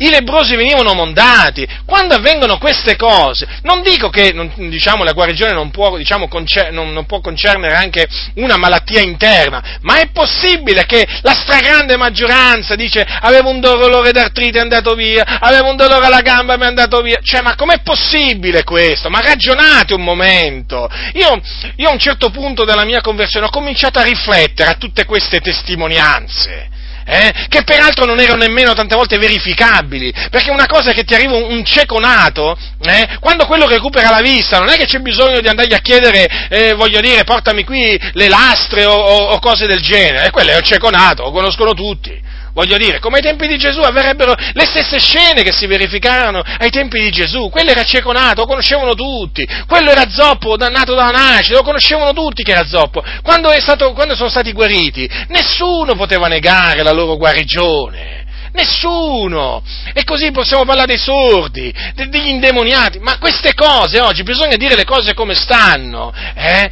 Speaker 1: i lebrosi venivano mondati. Quando avvengono queste cose, non dico che non, diciamo, la guarigione non può, diciamo, concer- non, non può, concernere anche una malattia interna, ma è possibile che la stragrande maggioranza dice avevo un dolore d'artrite è andato via, avevo un dolore alla gamba mi è andato via. Cioè, ma com'è possibile questo? Ma ragionate un momento. Io, io a un certo punto della mia conversione ho cominciato a riflettere a tutte queste testimonianze eh, che peraltro non erano nemmeno tante volte verificabili, perché una cosa è che ti arriva un, cieco nato, eh, quando quello recupera la vista, non è che c'è bisogno di andargli a chiedere, eh, voglio dire, portami qui le lastre o, o, o cose del genere, eh, quello è un cieco nato, lo conoscono tutti. Voglio dire, come ai tempi di Gesù avverrebbero le stesse scene che si verificarono ai tempi di Gesù. Quello era cieco nato, lo conoscevano tutti. Quello era zoppo, nato dalla nascita, lo conoscevano tutti che era zoppo. Quando, stato, quando sono stati guariti, nessuno poteva negare la loro guarigione. Nessuno! E così possiamo parlare dei sordi, degli indemoniati, ma queste cose oggi bisogna dire le cose come stanno, eh?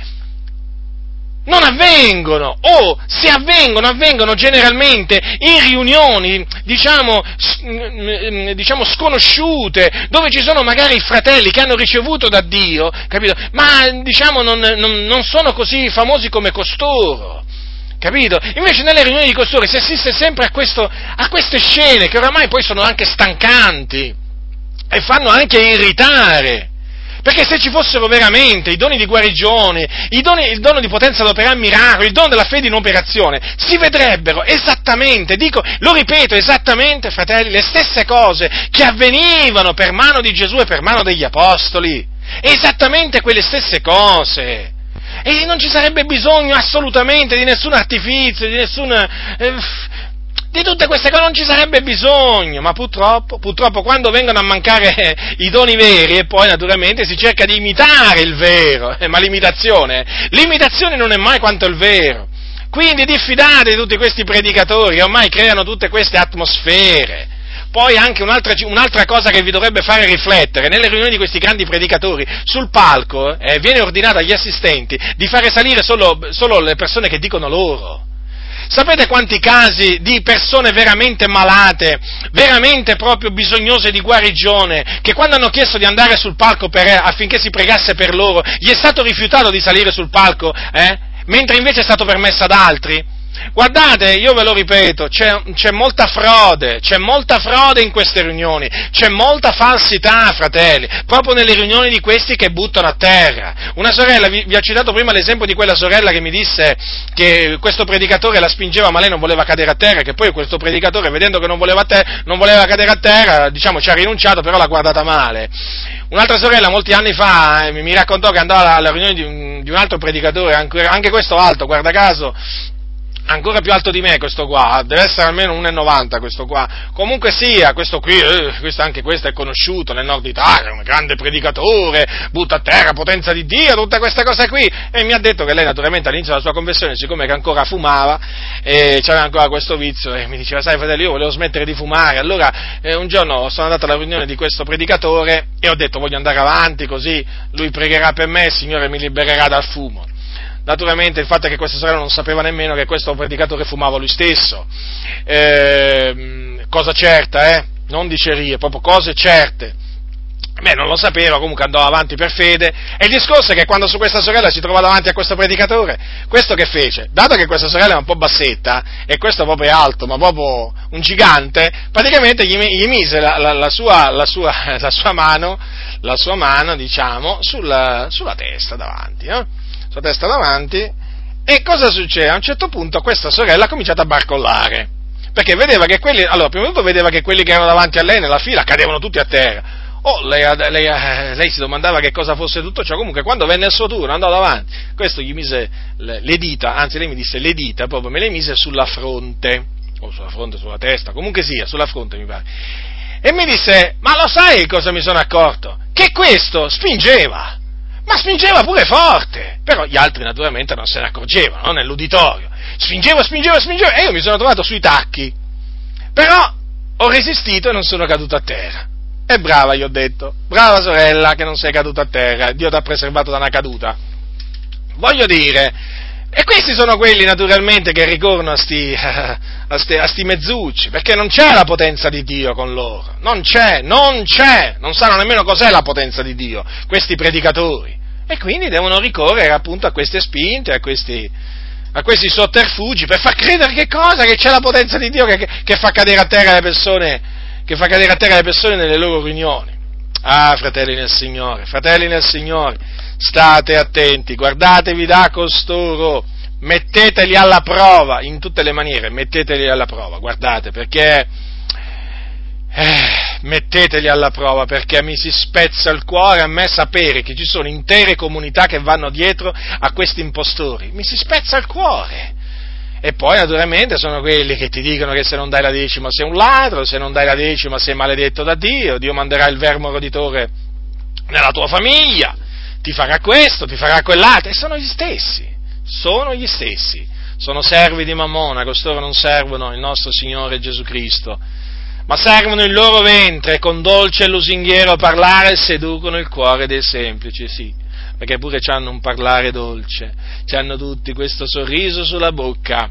Speaker 1: Non avvengono, o se avvengono, avvengono generalmente in riunioni, diciamo, diciamo, sconosciute, dove ci sono magari i fratelli che hanno ricevuto da Dio, capito? Ma diciamo non, non, non sono così famosi come costoro. Capito? Invece nelle riunioni di costoro si assiste sempre a, questo, a queste scene che oramai poi sono anche stancanti e fanno anche irritare. Perché se ci fossero veramente i doni di guarigione, doni, il dono di potenza ad operare miracoli, il dono della fede in operazione, si vedrebbero esattamente, dico, lo ripeto, esattamente, fratelli, le stesse cose che avvenivano per mano di Gesù e per mano degli Apostoli. Esattamente quelle stesse cose. E non ci sarebbe bisogno assolutamente di nessun artifizio, di nessun... Eh, di tutte queste cose non ci sarebbe bisogno, ma purtroppo, purtroppo quando vengono a mancare i doni veri e poi naturalmente si cerca di imitare il vero, eh, ma l'imitazione, l'imitazione non è mai quanto il vero. Quindi diffidate di tutti questi predicatori che ormai creano tutte queste atmosfere. Poi anche un'altra, un'altra, cosa che vi dovrebbe fare riflettere, nelle riunioni di questi grandi predicatori, sul palco eh, viene ordinato agli assistenti di fare salire solo, solo le persone che dicono loro. Sapete quanti casi di persone veramente malate, veramente proprio bisognose di guarigione, che quando hanno chiesto di andare sul palco per, affinché si pregasse per loro, gli è stato rifiutato di salire sul palco, eh? mentre invece è stato permesso ad altri? Guardate, io ve lo ripeto, c'è, c'è, molta frode, c'è molta frode in queste riunioni, c'è molta falsità, fratelli, proprio nelle riunioni di questi che buttano a terra. Una sorella, vi, vi ho citato prima l'esempio di quella sorella che mi disse che questo predicatore la spingeva ma lei non voleva cadere a terra, che poi questo predicatore vedendo che non voleva, te, non voleva cadere a terra, diciamo ci ha rinunciato, però l'ha guardata male. Un'altra sorella molti anni fa eh, mi raccontò che andava alla, alla riunione di un, di un altro predicatore, anche, anche questo alto, guarda caso, ancora più alto di me questo qua, deve essere almeno 1,90 questo qua. Comunque sia, questo qui, eh, questo, anche questo è conosciuto nel nord Italia, un grande predicatore, butta a terra, potenza di Dio, tutte queste cose qui. E mi ha detto che lei naturalmente all'inizio della sua conversione, siccome che ancora fumava, e c'aveva ancora questo vizio, e mi diceva, sai fratello, io volevo smettere di fumare, allora eh, un giorno sono andato alla riunione di questo predicatore e ho detto voglio andare avanti così lui pregherà per me, il Signore mi libererà dal fumo. Naturalmente il fatto è che questa sorella non sapeva nemmeno che questo predicatore fumava lui stesso. Eh, cosa certa, eh? Non dicerie, proprio cose certe. Beh, non lo sapeva, comunque andò avanti per fede. E il discorso è che quando su questa sorella si trovò davanti a questo predicatore, questo che fece? Dato che questa sorella è un po' bassetta, e questo proprio è alto, ma proprio un gigante, praticamente gli, gli mise la, la, la, sua, sua, la, sua, mano, la sua mano, diciamo, sulla, sulla testa davanti, no? Sua testa davanti, e cosa succede? A un certo punto questa sorella ha cominciato a barcollare, perché vedeva che quelli, allora, prima di tutto vedeva che quelli che erano davanti a lei nella fila cadevano tutti a terra, Oh, lei, lei, eh, lei, si domandava che cosa fosse tutto ciò, comunque quando venne il suo turno andò davanti, questo gli mise le, le, dita, anzi lei mi disse le dita, proprio me le mise sulla fronte, o sulla fronte, sulla testa, comunque sia, sulla fronte mi pare, e mi disse, ma lo sai cosa mi sono accorto? Che questo spingeva, ma spingeva pure forte, però gli altri naturalmente non se ne accorgevano, no? nell'uditorio, spingeva, spingeva, spingeva, e io mi sono trovato sui tacchi, però ho resistito e non sono caduto a terra. E brava, gli ho detto, brava sorella che non sei caduta a terra, Dio ti ha preservato da una caduta. Voglio dire, e questi sono quelli naturalmente che ricorrono a sti, a, sti, a sti mezzucci, perché non c'è la potenza di Dio con loro, non c'è, non c'è, non sanno nemmeno cos'è la potenza di Dio, questi predicatori. E quindi devono ricorrere appunto a queste spinte, a questi, a questi sotterfugi per far credere che cosa? Che c'è la potenza di Dio che, che, che fa cadere a terra le persone che fa cadere a terra le persone nelle loro riunioni. Ah, fratelli nel Signore, fratelli nel Signore, state attenti, guardatevi da costoro, metteteli alla prova in tutte le maniere, metteteli alla prova, guardate, perché eh, metteteli alla prova perché mi si spezza il cuore a me sapere che ci sono intere comunità che vanno dietro a questi impostori, mi si spezza il cuore. E poi naturalmente sono quelli che ti dicono che se non dai la decima sei un ladro, se non dai la decima sei maledetto da Dio, Dio manderà il vermo roditore nella tua famiglia, ti farà questo, ti farà quell'altro, e sono gli stessi, sono gli stessi, sono servi di Mammona, costoro non servono il nostro Signore Gesù Cristo, ma servono il loro ventre, con dolce e lusinghiero parlare seducono il cuore dei semplici, sì perché pure hanno un parlare dolce, hanno tutti questo sorriso sulla bocca,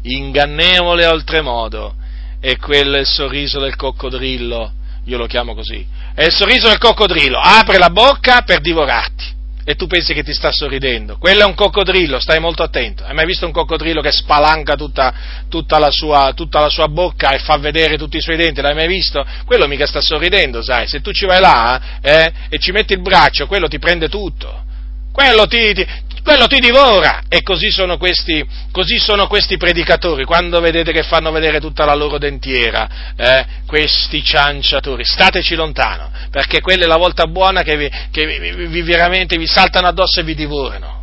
Speaker 1: ingannevole oltremodo, e il sorriso del coccodrillo, io lo chiamo così, è il sorriso del coccodrillo, apre la bocca per divorarti. E tu pensi che ti sta sorridendo. Quello è un coccodrillo, stai molto attento. Hai mai visto un coccodrillo che spalanca tutta, tutta, la sua, tutta, la sua, bocca e fa vedere tutti i suoi denti? L'hai mai visto? Quello mica sta sorridendo, sai. Se tu ci vai là eh, e ci metti il braccio, quello ti prende tutto quello ti, ti, quello ti divora. E così sono, questi, così sono, questi, predicatori, quando vedete che fanno vedere tutta la loro dentiera, eh, questi cianciatori, stateci lontano, perché quella è la volta buona che, vi, che vi, vi, veramente vi saltano addosso e vi divorano.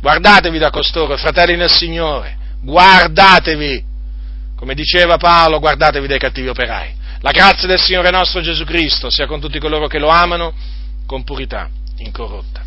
Speaker 1: Guardatevi da costoro, fratelli nel Signore, guardatevi. Come diceva Paolo, guardatevi dai cattivi operai. La grazia del Signore nostro Gesù Cristo sia con tutti coloro che lo amano con purità incorrotta.